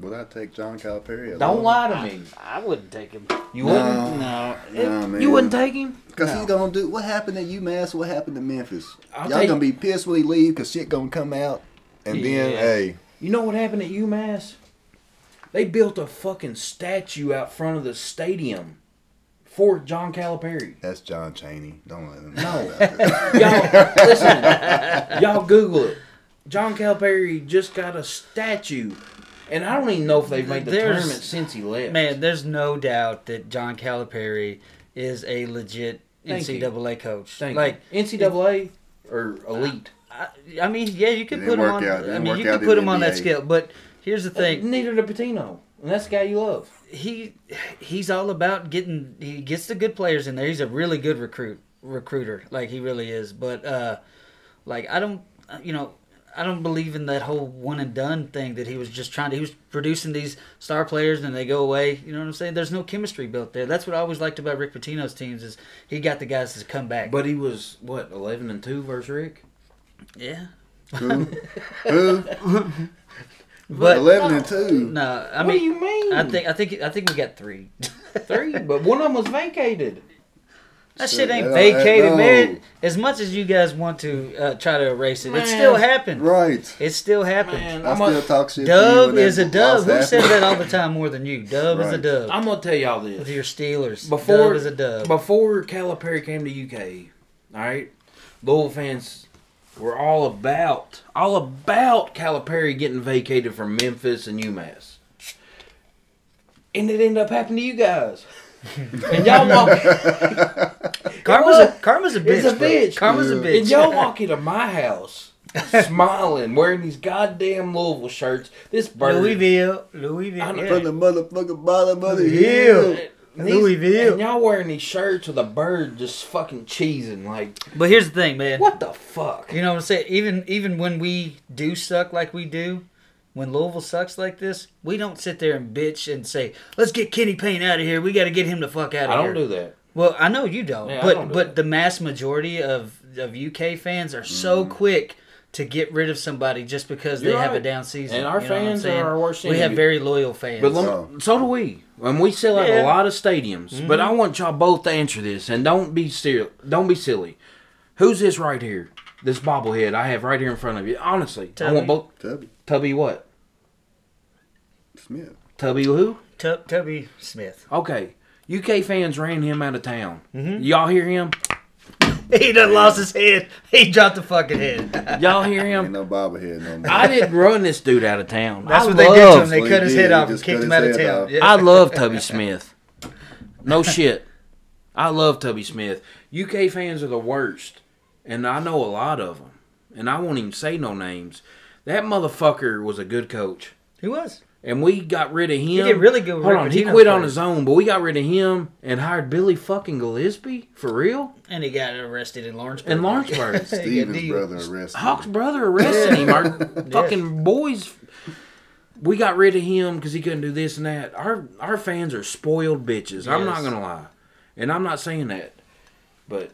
Would I take John Calipari? Don't lie to me. I wouldn't take him. You No. wouldn't. No. Nah, man. You wouldn't take him. Cause No. he's gonna do what happened at UMass. What happened to Memphis? I'll Y'all take- gonna be pissed when he leave because shit gonna come out. And then, Yeah. hey, You know what happened at UMass? They built a fucking statue out front of the stadium for John Calipari. that's John Chaney. Don't let him. No. know. Y'all listen. Y'all Google it. John Calipari just got a statue, and I don't even know if they've made the There's- tournament since he left. Man, there's no doubt that John Calipari is a legit Thank you. NCAA coach. Thank like, you. NCAA or elite. I, I mean, yeah, you could put didn't him on. out. I mean, you could put in him on that scale. But here's the thing: Neither did Pitino, and that's the guy you love. he he's all about getting. He gets the good players in there. He's a really good recruit recruiter. Like he really is. But uh, like I don't, you know. I don't believe in that whole one and done thing that he was just trying to. He was producing these star players and they go away. You know what I'm saying? There's no chemistry built there. That's what I always liked about Rick Pitino's teams is he got the guys to come back. But he was what eleven and two versus Rick. yeah, Who? Who? but Eleven and two. no, I what mean, do you mean? I think I think I think we got three. three, but one of them was vacated. That So, shit ain't that- vacated, no. man. As much as you guys want to uh, try to erase it, it still happened. Right. It still happened. Man, I I'm still gonna, talk shit. you Dub when that is a dub. Who said happened. that all the time more than you? Dub is a Right. dub. I'm gonna tell y'all this. With your Steelers, Before- dub is a dub. Before Calipari came to UK, all right, Louisville fans were all about all about Calipari getting vacated from Memphis and UMass, and it ended up happening to you guys. and y'all walk, Karma's It a karma's a bitch. It's a bro. bitch. Karma's a bitch. and y'all walk into my house smiling, wearing these goddamn Louisville shirts. This bird, Louisville, Louisville. I know- yeah. From the motherfucking bottom of the Hill. hill. And these- Louisville. and y'all wearing these shirts with a bird just fucking cheesing. Like, But here's the thing, man. what the fuck? You know what I'm saying? Even even when we do suck like we do, when Louisville sucks like this, we don't sit there and bitch and say, "Let's get Kenny Payne out of here. We got to get him the fuck out of here." I don't do that. Well, I know you don't, Yeah, but don't do but that. the mass majority of of UK fans are so quick to get rid of somebody just because You're they have a down season. And our You know fans are saying? our worst We have very loyal fans. But lem- Oh. so do we. And we sell out Yeah. Mm-hmm. a lot of stadiums. But I want y'all both to answer this, and don't be ser- Don't be silly. Who's this right here? This bobblehead I have right here in front of you. Honestly, I want both. Tubby Tubby what? Smith. Tubby who? Tub- Tubby Smith. Okay. UK fans ran him out of town. Mm-hmm. Y'all hear him? He done lost his head. He dropped the fucking head. Y'all hear Ain't him? no bobblehead no more. I didn't run this dude out of town. That's I what they did to him. love- They Well, cut his did. head He off and just kicked cut him his out of head town. off. Yeah. I love Tubby Smith. No shit. I love Tubby Smith. UK fans are the worst, and I know a lot of them. And I won't even say no names. That motherfucker was a good coach, He was. and we got rid of him. He did really good with Hold Rick on, he Pitino's quit on his own, but we got rid of him and hired Billy fucking Gillispie for real. And he got arrested in Lawrenceburg. In Lawrenceburg. He got Stevens' brother arrested. Hawk's brother arrested him. Our fucking boys. We got rid of him because he couldn't do this and that. Our our fans are spoiled bitches. I'm not gonna lie, and I'm not saying that, but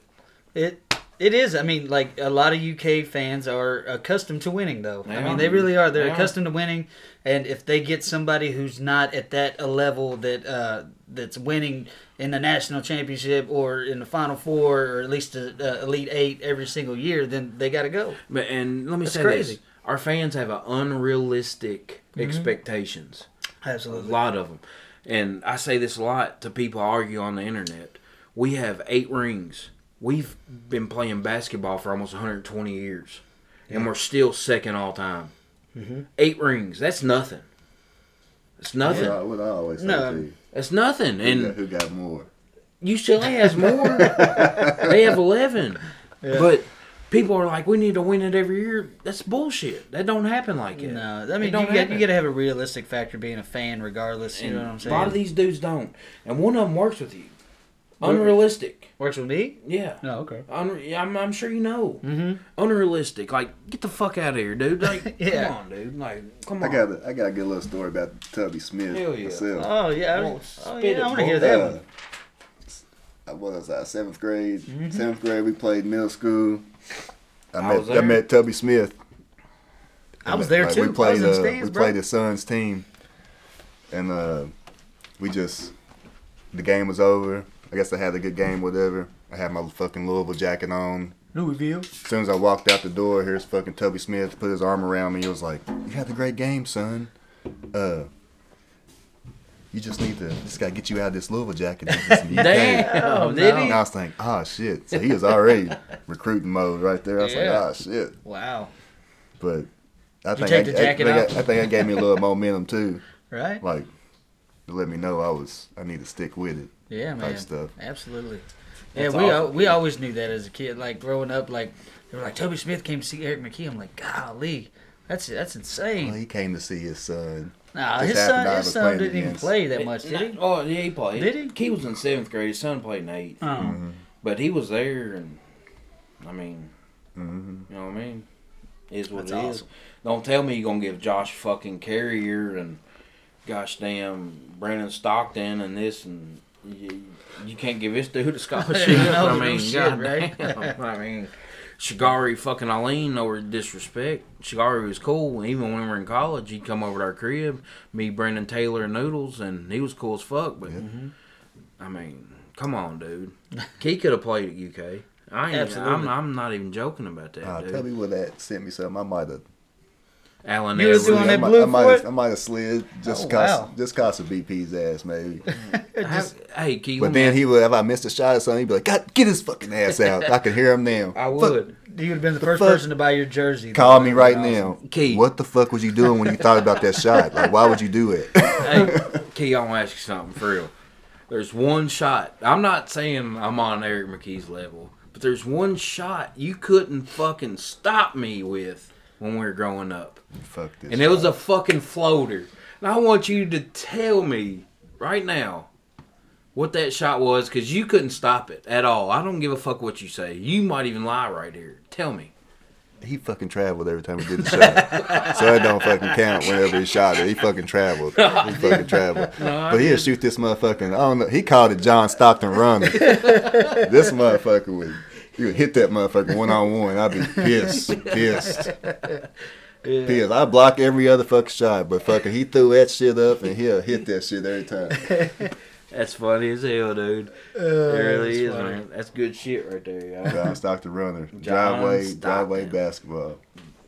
It it is. I mean, like a lot of UK fans are accustomed to winning, though. They I mean, are. they really are. They're They are. accustomed to winning, and if they get somebody who's not at that a level that uh, that's winning in the national championship or in the final four or at least the uh, elite eight every single year, then they got to go. but and let me That's say crazy. this: our fans have unrealistic expectations. Absolutely, a lot of them, and I say this a lot to people I argue on the internet. We have eight rings. We've been playing basketball for almost 120 years, and we're still second all time. Mm-hmm. Eight rings. That's nothing. It's nothing. That's what I always say No. to you. That's nothing. Who got, And who got more? UCLA has more. they have 11. But people are like, we need to win it every year. That's bullshit. That don't happen like that. No, I mean you don't got, you got to have a realistic factor being a fan, regardless. You And know what I'm saying? A lot of these dudes don't. And one of them works with you. Unrealistic. Works with me? Yeah. No, okay. Unre- yeah, I'm, I'm sure you know. Mm-hmm. Unrealistic. Like, get the fuck out of here, dude. Like, Yeah. come on, dude. Like, come I on. got a, I got a good little story about Tubby Smith. Hell yeah. myself. Oh yeah. I, Oh, oh, yeah, I want to hear that Uh, one. I was I seventh grade. Mm-hmm. Seventh grade, we played middle school. I, I met was I met Tubby Smith. I was met- there like, too. I We was played in the uh, stands, we bro. played his son's team, and uh, we just the game was over. I guess I had a good game, whatever. I had my fucking Louisville jacket on. Louisville. As soon as I walked out the door, here's fucking Tubby Smith put his arm around me. He was like, "You had a great game, son. Uh, you just need to just gotta get you out of this Louisville jacket." and get some UK." Damn. Oh, did he? And I was like, "Oh shit!" So he was already recruiting mode right there. I was Yeah. like, "Oh shit!" Wow. But I You think take I, the I- jacket I, think off? I, I think that gave me a little momentum too, Right? like to let me know I was I need to stick with it. Yeah, type man. stuff. Absolutely. Yeah, we awesome, al- we always knew that as a kid. Like growing up, like they were like Tubby Smith came to see Eric McKee. I'm like, golly, that's that's insane. Well, he came to see his son. nah, just his happened son I his was son playing didn't even against- play that much, did he? Oh, yeah, he played. Did he? He was in seventh grade. His son played in eighth. Oh, Mm-hmm. But he was there, and I mean, hmm you know what I mean? Is what That's it is. awesome. Don't tell me you're gonna give Josh fucking Carrier and gosh damn Brandon Stockton and this and you, you can't give this dude a scholarship. No, I no mean, shit, god right? I mean, Shagari fucking Alleyne, no disrespect. Shagari was cool. Even when we were in college, he'd come over to our crib, me, Brandon Taylor, and Noodles, and he was cool as fuck. But I mean, come on, dude. He could have played at UK. I ain't, Absolutely. I'm, I'm not even joking about that, Uh, dude. tell me where that sent me something. I might have. Alan You was doing I that might, blue I might for have. I might have slid just Oh, cause wow. just cause of BP's ass maybe. Just- hey, Kee, But then he would if I missed a shot or something, he'd be like, God, get his fucking ass out. I could hear him now. I Fuck, would. you would have been the first fuck? person to buy your jersey. Call me right now. awesome. Kee. What the fuck was you doing when you thought about that shot? Like why would you do it? hey, Kee, I want to ask you something for real. There's one shot. I'm not saying I'm on Eric McKee's level, but there's one shot you couldn't fucking stop me with when we were growing up. Fuck this. And it was a fucking floater. And I want you to tell me right now what that shot was because you couldn't stop it at all. I don't give a fuck what you say. You might even lie right here. Tell me. he fucking traveled every time he did the shot. so it don't fucking count whenever he shot it. He fucking traveled. He fucking traveled. No, but he'll shoot this motherfucking I don't know. He called it John Stockton running. this motherfucker would he would hit that motherfucker one on one. I'd be pissed. Pissed. Pissed. I block every other fucking shot, but fucking he threw that shit up and he'll hit that shit every time. That's funny as hell, dude. Uh, it really that's is, funny. man. That's good shit right there, y'all. John Stockton runner. John driveway Stockton. driveway basketball.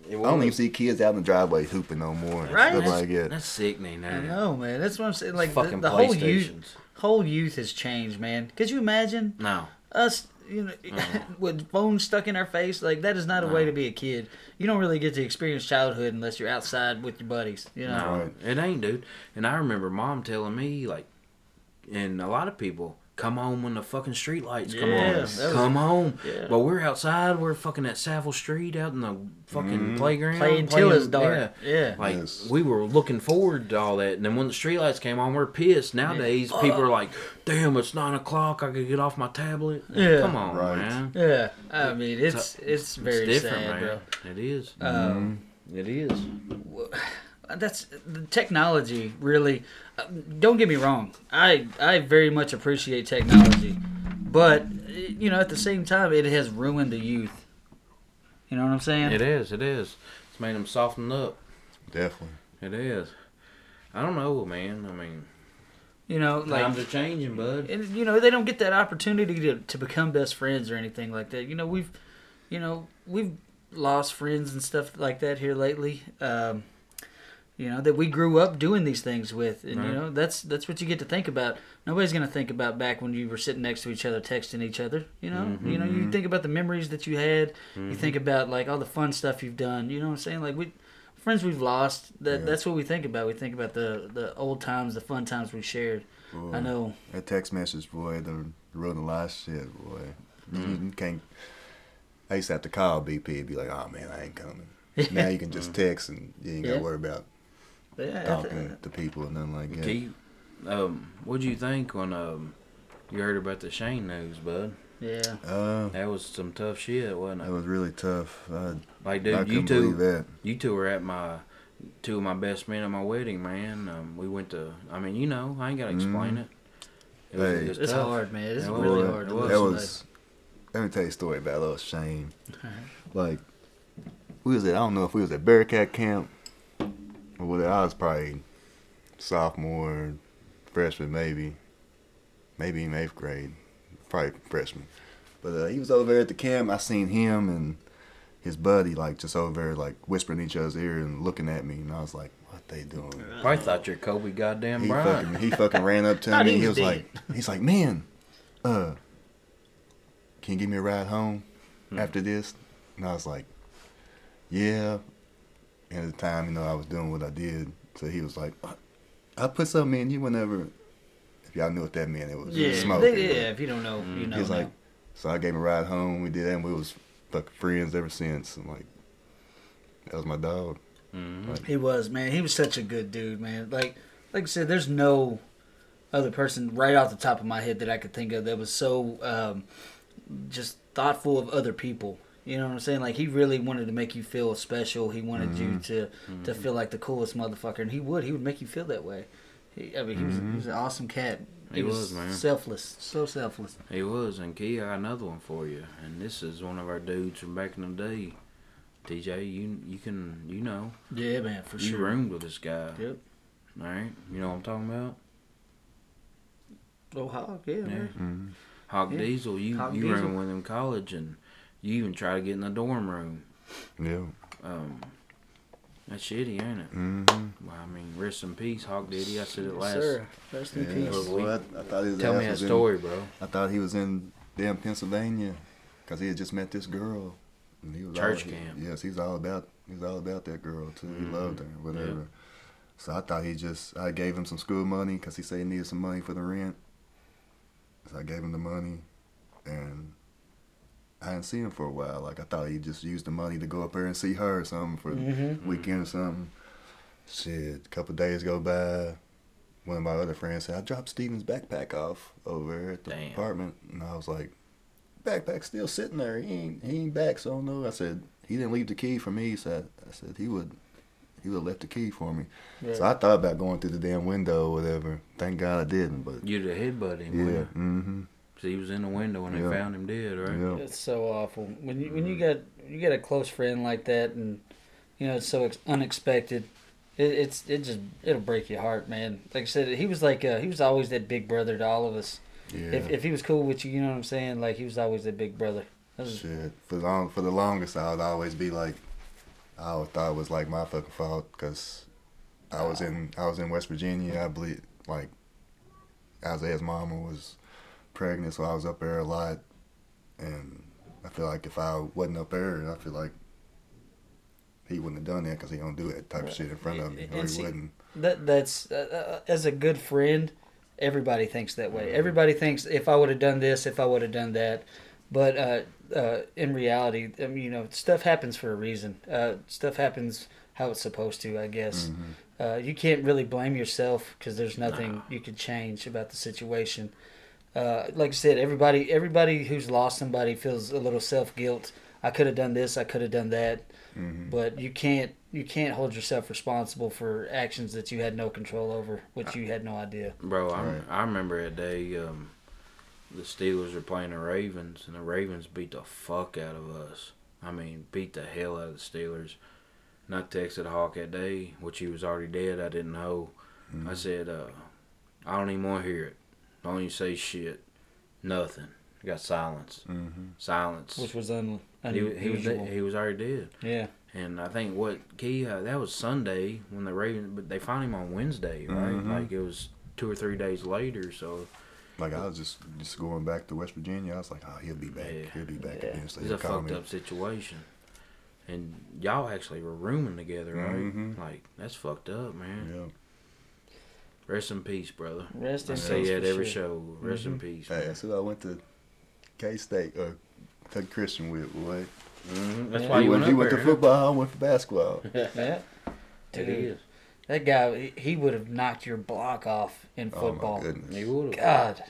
It I don't even see kids out in the driveway hooping no more. and Right? Stuff That's, like that. that's sickening, I man. know, man. That's what I'm saying. Like the, fucking the whole youth, whole youth has changed, man. Could you imagine No. us, you know, uh-huh. with phones stuck in our face? Like that is not a way to uh-huh. be a kid. You don't really get to experience childhood unless you're outside with your buddies. You know. No, it ain't, dude. And I remember mom telling me, like, and a lot of people, come home when the fucking street lights come Yeah, on. that was- come home. Yeah. But we're outside. We're fucking at Savile Street out in the fucking playground. Play until it's playing- dark. Yeah. Yeah. Like Yes. we were looking forward to all that, and then when the streetlights came on, we're pissed. Nowadays, people are like, "Damn, it's nine o'clock. I could get off my tablet." Yeah. come on, Right. man. Yeah. I mean, it's it's very it's different, sad, man. It is. Um, it is. that's the technology really uh, don't get me wrong i i very much appreciate technology but you know at the same time it has ruined the youth you know what i'm saying It is. It is. It's made them soften up. Definitely. It is. I don't know, man. I mean, you know like times are changing, bud. and you know they don't get that opportunity to, to become best friends or anything like that you know we've you know we've lost friends and stuff like that here lately um you know that we grew up doing these things with. And you know that's that's what you get to think about. Nobody's going to think about back when you were sitting next to each other texting each other you know? Mm-hmm. You know you mm-hmm. think about the memories that you had. You think mm-hmm. about like all the fun stuff you've done. You know what i'm saying? Like we friends we've lost. That Yeah. that's what we think about. We think about the the old times the fun times we shared. Boy, i know. That text message, boy, the ruined a lot of shit, boy. You, Mm. you can't. I used to have to call BP and be like, "Oh man, I ain't coming." now you can just text and you ain't got to Yeah. worry about yeah, I th- talking to people and nothing like that. Keith, um, what do you think when um, You heard about the Shane news, bud? Yeah. Uh, That was some tough shit, wasn't that it? was really tough. I, Like, I dude, couldn't you two, that. you two were at my, two of my best men at my wedding, man. Um, we went to. I mean, you know, I ain't gotta explain Mhm. it. It was, Hey. it was It's tough. hard, man. It's It was. really hard it was. That was. Let me tell you a story about little Shane. Uh-huh. Like, we was at, I don't know if we was at Bearcat Camp or whether I was probably sophomore, freshman, maybe. Maybe in eighth grade. Probably freshman. But uh, he was over there at the camp. I seen him and his buddy, like, just over there, like, whispering in each other's ear and looking at me. And I was like, what they doing? I thought you're Kobe goddamn He Bryant. fucking, he fucking ran up to me. he He was was like, he's like, man, uh, can you give me a ride home Hmm. after this? And I was like, yeah. And at the time, you know, I was doing what I did. So he was like, I put something in you whenever. If y'all knew what that meant, it was Yeah, smoke. they- yeah. If you don't know, you know. He's like, so I gave him a ride home. We did that, and we was fucking friends ever since. And like, that was my dog. Mhm. He was, man. He was such a good dude, man. Like, like I said, there's no other person right off the top of my head that I could think of that was so um, just thoughtful of other people. You know what I'm saying? Like he really wanted to make you feel special. He wanted you to to feel like the coolest motherfucker, and he would. He would make you feel that way. He, I mean, he was he was an awesome cat. He was, man. Selfless, so selfless. He was, and Kee, I got another one for you. And this is one of our dudes from back in the day. TJ, you you can you know Yeah, man, for you sure. You roomed with this guy. Yep. All right, you know what I'm talking about? Oh, hog, yeah, man. Mm-hmm. Hawk Yeah. Diesel, you Hawk you Diesel. roomed with him in college, and you even try to get in the dorm room. Yeah. Um, that's shitty, ain't it? Mm-hmm. Well, I mean, rest in peace, Hawk Diddy. I said it Yes, last. sir. Rest in Yeah. peace. Well, Well, I, I thought his Tell me that was in- story, bro. I thought he was in damn Pennsylvania because he had just met this girl. And he was Church all, camp. Yes, he's all about he's all about that girl too. He Mhm. loved her, whatever. Yeah. So I thought he just I gave him some school money because he said he needed some money for the rent. So I gave him the money, and I didn't see him for a while. Like I thought he just used the money to go up there and see her or something for Mhm. the weekend or something. Shit, a couple days go by. One of my other friends said, I dropped Steven's backpack off over at the Damn. apartment. And I was like, backpack's still sitting there. He ain't, he ain't back, so I don't know. I said, he didn't leave the key for me. So I, I said, he would he would have left the key for me. So I thought about going through the damn window or whatever. Thank God I didn't, but You'd have headbutted him. yeah. Mm-hmm. So he was in the window when they found him dead, right? Yeah. It's so awful when you when you get you get a close friend like that, and you know it's so ex- unexpected. It, it's it just it'll break your heart, man. Like I said, he was like uh, he was always that big brother to all of us. Yeah. If if he was cool with you, you know what I'm saying. Like he was always that big brother. That was, Shit. For long for the longest, I would always be like, I always thought it was like my fucking fault because I was in I was in West Virginia. I believe like Isaiah's mama was pregnant, so I was up there a lot, and I feel like if I wasn't up there, I feel like he wouldn't have done that because he don't do that type of shit in front of me, or he see- wouldn't. that that's uh, uh, as a good friend. Everybody thinks that Mm-hmm. way. Everybody thinks if I would have done this, if I would have done that. But uh, uh, in reality, I mean, you know, stuff happens for a reason. Uh, stuff happens how it's supposed to, I guess. Mm-hmm. Uh, you can't really blame yourself because there's nothing you could change about the situation. Uh, like I said, everybody everybody who's lost somebody feels a little self guilt. I could have done this. I could have done that. Mhm. But you can't you can't hold yourself responsible for actions that you had no control over, which you had no idea. Bro, I, Right. I remember a day um, the Steelers were playing the Ravens, and the Ravens beat the fuck out of us. I mean, beat the hell out of the Steelers. And I texted Hawk that day, which he was already dead. I didn't know. I said, uh, I don't even want to hear it. Don't even say shit. Nothing. I got silence. Mm-hmm. Silence. Which was un, he, he was unusual. he was already dead. yeah. And I think what key uh, that was Sunday when the Ravens, but they found him on Wednesday, right? Mhm. Like it was two or three days later. So Like I was just just going back to West Virginia. I was like, oh, he'll be back. Yeah. He'll be back Yeah. eventually. it's a He'll call fucked me. up situation. And y'all actually were rooming together, right? Mhm. Like that's fucked up, man. Yeah. Rest in peace, brother. Rest I in say peace. that for every sure. show. Rest in Mhm. peace. Hey, man. that's who I went to K State or to Christian with, boy. Mhm. That's Yeah. why he you went, went he went there, to huh? football, I went for basketball. Yeah. It Dude, is. That guy, he- he would have knocked your block off in Oh football. my goodness. He would have. God,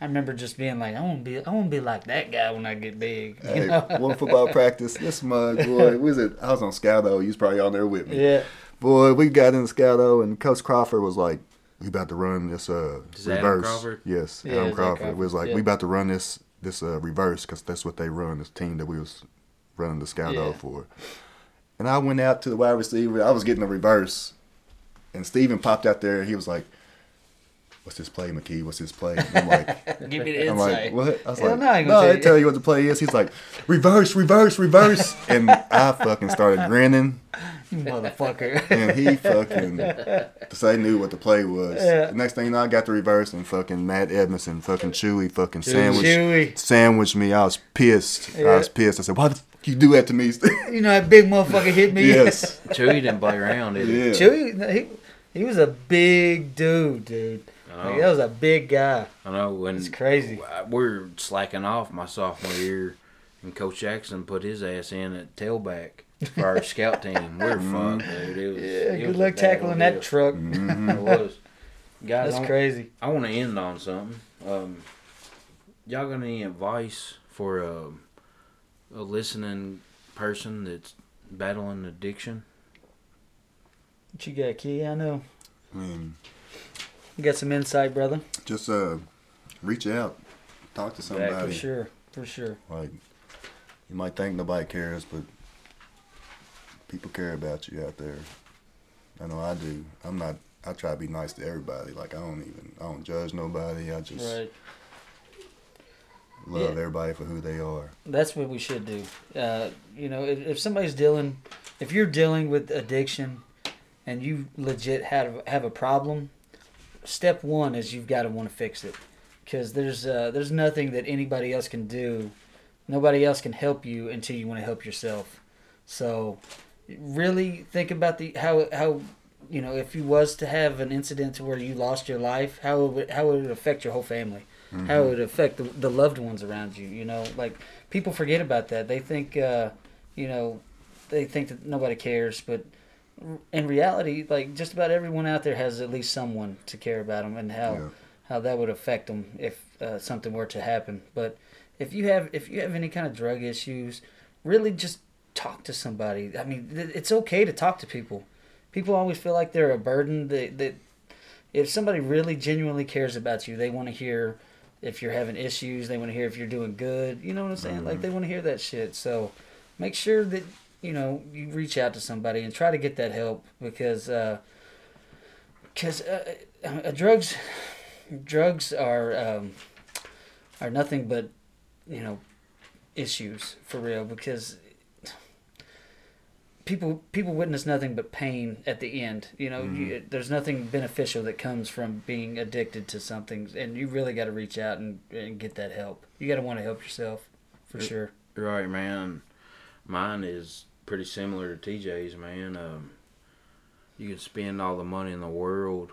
I remember just being like, I want to be, I want to be like that guy when I get big. You Hey, know? one football practice. This mug, boy, was it? I was on Scouto. You was probably on there with me. yeah. Boy, we got in Scouto, and Coach Crawford was like, "We about to run this uh Is reverse." Adam Yes, Yeah, Adam it's Crawford. Adam was like, Crawford, "We yeah. about to run this this uh, reverse because that's what they run. This team that we was running the Scouto Yeah. for." And I went out to the wide receiver. I was getting a reverse, and Steven popped out there. He was like, "What's this play, McKee? What's this play?" And I'm like. Give me the I'm insight. like, what? I was Hell like, no, I ain't no, gonna tell you. tell you what the play is. He's like, reverse, reverse, reverse. and I fucking started grinning. You motherfucker. And he fucking, because I knew what the play was. Yeah. The next thing you know, I got the reverse and fucking Matt Edmondson, fucking Chewy, fucking sandwich, Chewy. sandwiched me. I was pissed. I was pissed. I said, why the fuck you do that to me? You know that big motherfucker hit me. yes. Chewy didn't play around, did he? Yeah. Chewy, he, he was a big dude, dude. Like, that was a big guy. I know when It's crazy. we're slacking off my sophomore year, and Coach Jackson put his ass in at tailback for our scout team. We're fucked, dude. It was, Yeah, it good was luck bad tackling that ordeal. truck. Mhm. It was. Guys, That's I, crazy. I want to end on something. Um, y'all got any advice for a, a listening person that's battling addiction? What you got, Kee? I know. I mean, You got some insight, brother. just uh, reach out, talk to somebody. For sure. For sure. Like, you might think nobody cares, but people care about you out there. I know I do. I'm not. I try to be nice to everybody. Like I don't even. I don't judge nobody. I just Right. love Yeah. everybody for who they are. That's what we should do. Uh, you know, if, if somebody's dealing, if you're dealing with addiction, and you legit have have a problem, step one is you've got to want to fix it, because there's uh, there's nothing that anybody else can do, nobody else can help you until you want to help yourself. So, really think about the how how you know if you was to have an incident to where you lost your life, how it would how it would affect your whole family how it would affect the, the loved ones around you. You know, like people forget about that. They think, uh, you know, they think that nobody cares, but in reality, like just about everyone out there has at least someone to care about them, and how Yeah. how that would affect them if uh, something were to happen. But if you have if you have any kind of drug issues, really just talk to somebody. I mean, th- it's okay to talk to people. People always feel like they're a burden. They, they, if somebody really genuinely cares about you, they want to hear if you're having issues. They want to hear if you're doing good. You know what I'm saying? Like they want to hear that shit. So make sure that you know you reach out to somebody and try to get that help because because uh, uh, drugs drugs are um, are nothing but you know issues for real because people people witness nothing but pain at the end. You know, you, there's nothing beneficial that comes from being addicted to something, and you really got to reach out and, and get that help. You got to want to help yourself for Yeah. sure. Right, man. Mine is pretty similar to TJ's, man. Um, you can spend all the money in the world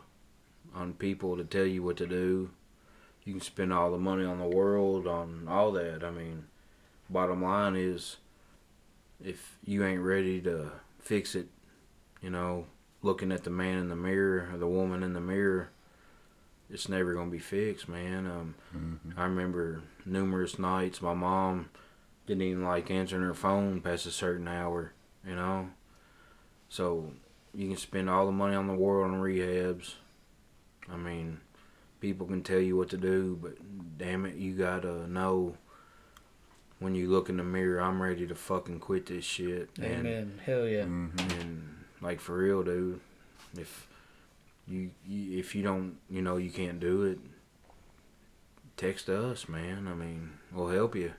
on people to tell you what to do. You can spend all the money on the world on all that. I mean, bottom line is, if you ain't ready to fix it, you know, looking at the man in the mirror or the woman in the mirror, it's never gonna be fixed, man. Um, Mhm. I remember numerous nights my mom didn't even like answering her phone past a certain hour, you know. So you can spend all the money on the world on rehabs. I mean, people can tell you what to do, but damn it, you gotta know when you look in the mirror, I'm ready to fucking quit this shit. And Amen. Hell yeah. Mhm. and like for real, dude, if you, you if you don't, you know, you can't do it. Text us, man. I mean, we'll help you.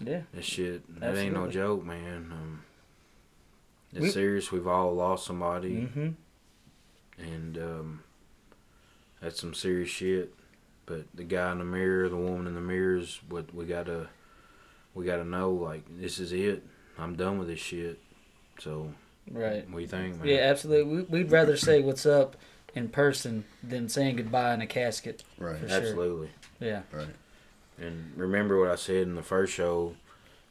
Yeah. That shit, that ain't no joke, man. Um, it's We- serious. We've all lost somebody, Mm-hmm. and um, that's some serious shit. But the guy in the mirror, the woman in the mirror is what we gotta, we gotta know. Like this is it. I'm done with this shit. So, Right. what do you think, man? Yeah, absolutely. We, we'd rather say what's up in person than saying goodbye in a casket. Right. For sure. absolutely. Yeah. Right. And remember what I said in the first show.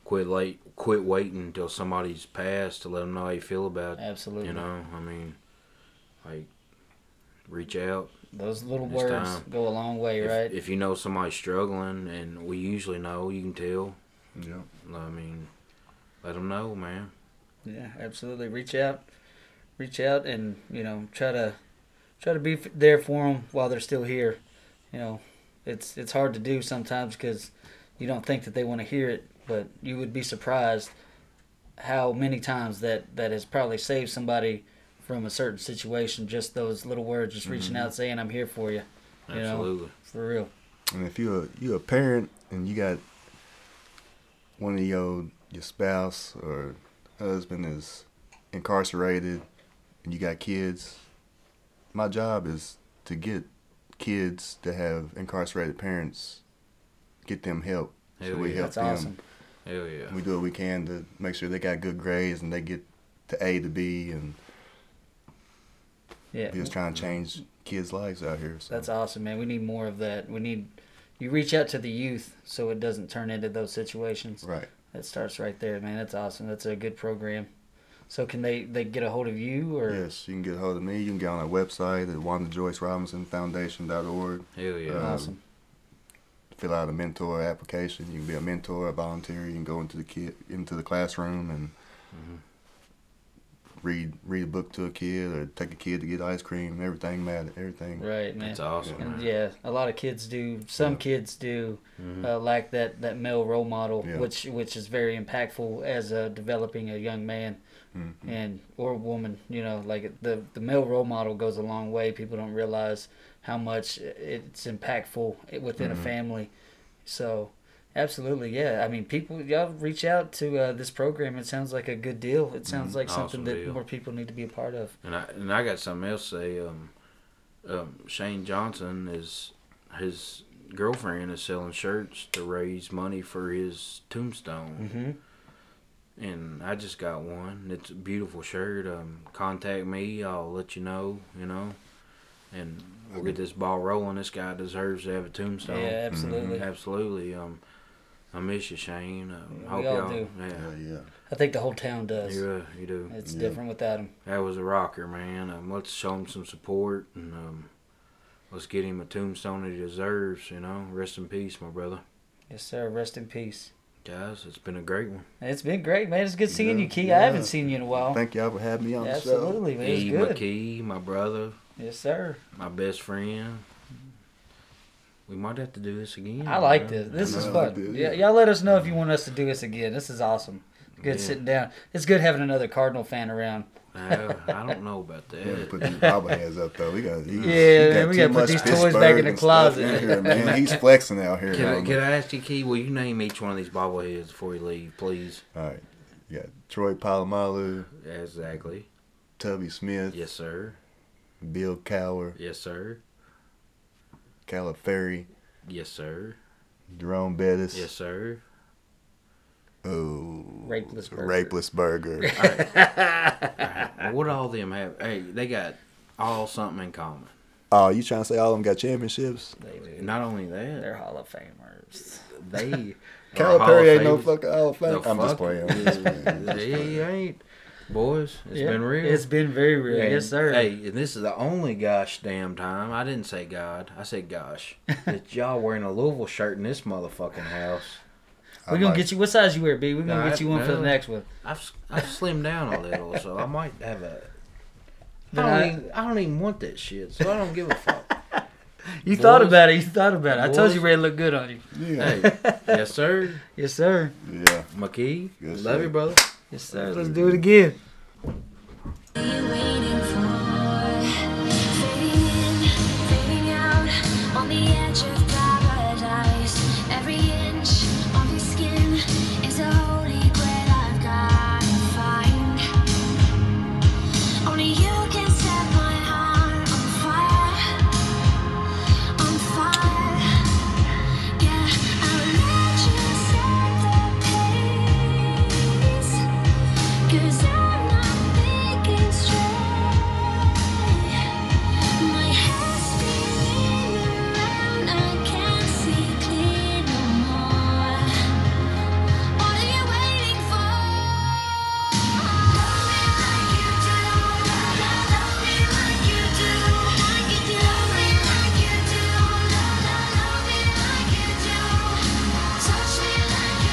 Quit late. Quit waiting until somebody's passed to let them know how you feel about. it. Absolutely. You know, I mean, like, reach out, those little It's words time. go a long way, If, right? if you know somebody's struggling, and we usually know, you can tell. Yeah. I mean, let them know, man. Yeah, absolutely. Reach out, reach out, and you know try to try to be there for them while they're still here. You know, it's it's hard to do sometimes because you don't think that they want to hear it, but you would be surprised how many times that that has probably saved somebody from a certain situation. Just those little words, just reaching mm-hmm. out, saying, "I'm here for you," You know. Absolutely. for real. And if you're a, you a parent and you got one of your your spouse or husband is incarcerated and you got kids, my job is to get kids that have incarcerated parents, get them help. Hell so we yeah. help That's them. awesome. Hell yeah. We do what we can to make sure they got good grades and they get to A to B and Yeah, just trying to change kids' lives out here. So. That's awesome, man. We need more of that. We need you reach out to the youth so it doesn't turn into those situations. right. That starts right there, man. That's awesome. That's a good program. So can they they get a hold of you or Yes, you can get a hold of me. You can get on our website at WandaJoyceRobinsonFoundation.org. Hell yeah. Uh, awesome? Fill out a mentor application. You can be a mentor, a volunteer. You can go into the kid into the classroom and Mhm. Read read a book to a kid or take a kid to get ice cream. Everything matter. Everything. Right, man. That's awesome, And man. yeah, a lot of kids do. Some Yeah. kids do Mhm. uh, lack that, that male role model, Yeah. which which is very impactful as a developing a young man Mhm. and or woman. You know, like the the male role model goes a long way. People don't realize how much it's impactful within Mhm. a family. So, absolutely, yeah. I mean, people, y'all reach out to uh, this program. It sounds like a good deal. It sounds like something that deal. more people need to be a part of. And I and I got something else to say. Um, um, Shane Johnson is his girlfriend is selling shirts to raise money for his tombstone, Mm-hmm. and I just got one. It's a beautiful shirt. Um, contact me. I'll let you know. You know, and we'll get this ball rolling. This guy deserves to have a tombstone. Yeah, absolutely. Absolutely. Um, I miss you, Shane. Uh, We hope all y'all. do. Yeah, Yeah, yeah. I think the whole town does. you, uh, you do. It's Yeah. different without him. That was a rocker, man. Um, let's show him some support and um, let's get him a tombstone that he deserves. You know, rest in peace, my brother. Yes, sir. Rest in peace. Guys, it's been a great one. It's been great, man. It's good seeing Yeah, you, Kee. I haven't seen you in a while. Thank y'all for having me on the show. Absolutely, man. It's E. good. McKee, my brother, Yes, sir. my best friend. We might have to do this again. I like bro. this. This I is know, fun. I did, Yeah, yeah. y'all let us know if you want us to do this again. This is awesome. Good Yeah. sitting down. It's good having another Cardinal fan around. I don't know about We gotta that. put these bobbleheads up though. We got Yeah, he, he man, we gotta put much these toys back in the closet. in here, man. He's flexing out here. Can I, can. I ask you, Kee? Will you name each one of these bobbleheads before you leave, please? All right, you got Troy Polamalu, Exactly. Tubby Smith, Yes, sir. Bill Cowher, Yes, sir. Calipari, Yes, sir. Jerome Bettis. Yes, sir. Oh, Roethlisberger. Rapeless Burger. Well, what all them have? Hey, they got all something in common. oh, you trying to say all of them got championships? They do. Not only that, They're Hall of Famers. they are Hall Calipari ain't no Famers. fucking Hall of Fame. No, I'm just fuck playing. it. I'm just playing. He ain't. Boys, it's Yeah, been real. It's been very real. And, yes, sir. Hey, and this is the only gosh damn time I didn't say God. I said gosh. that y'all wearing a Louisville shirt in this motherfucking house. We're I gonna like- get you. What size you wear, B? We're gonna Nah, get you one for the next one. I've I've slimmed down a little, so I might have a. I Then don't, I- even, I don't even want that shit, so I don't give a fuck. You thought about it. You thought about it. I told you Ray looked good on you. Yeah. hey, yes sir, Yes, sir. Yeah. McKee. Yes, Love sir. you, brother. Yes, sir. Let's do it again. Fading, fading out on the edge of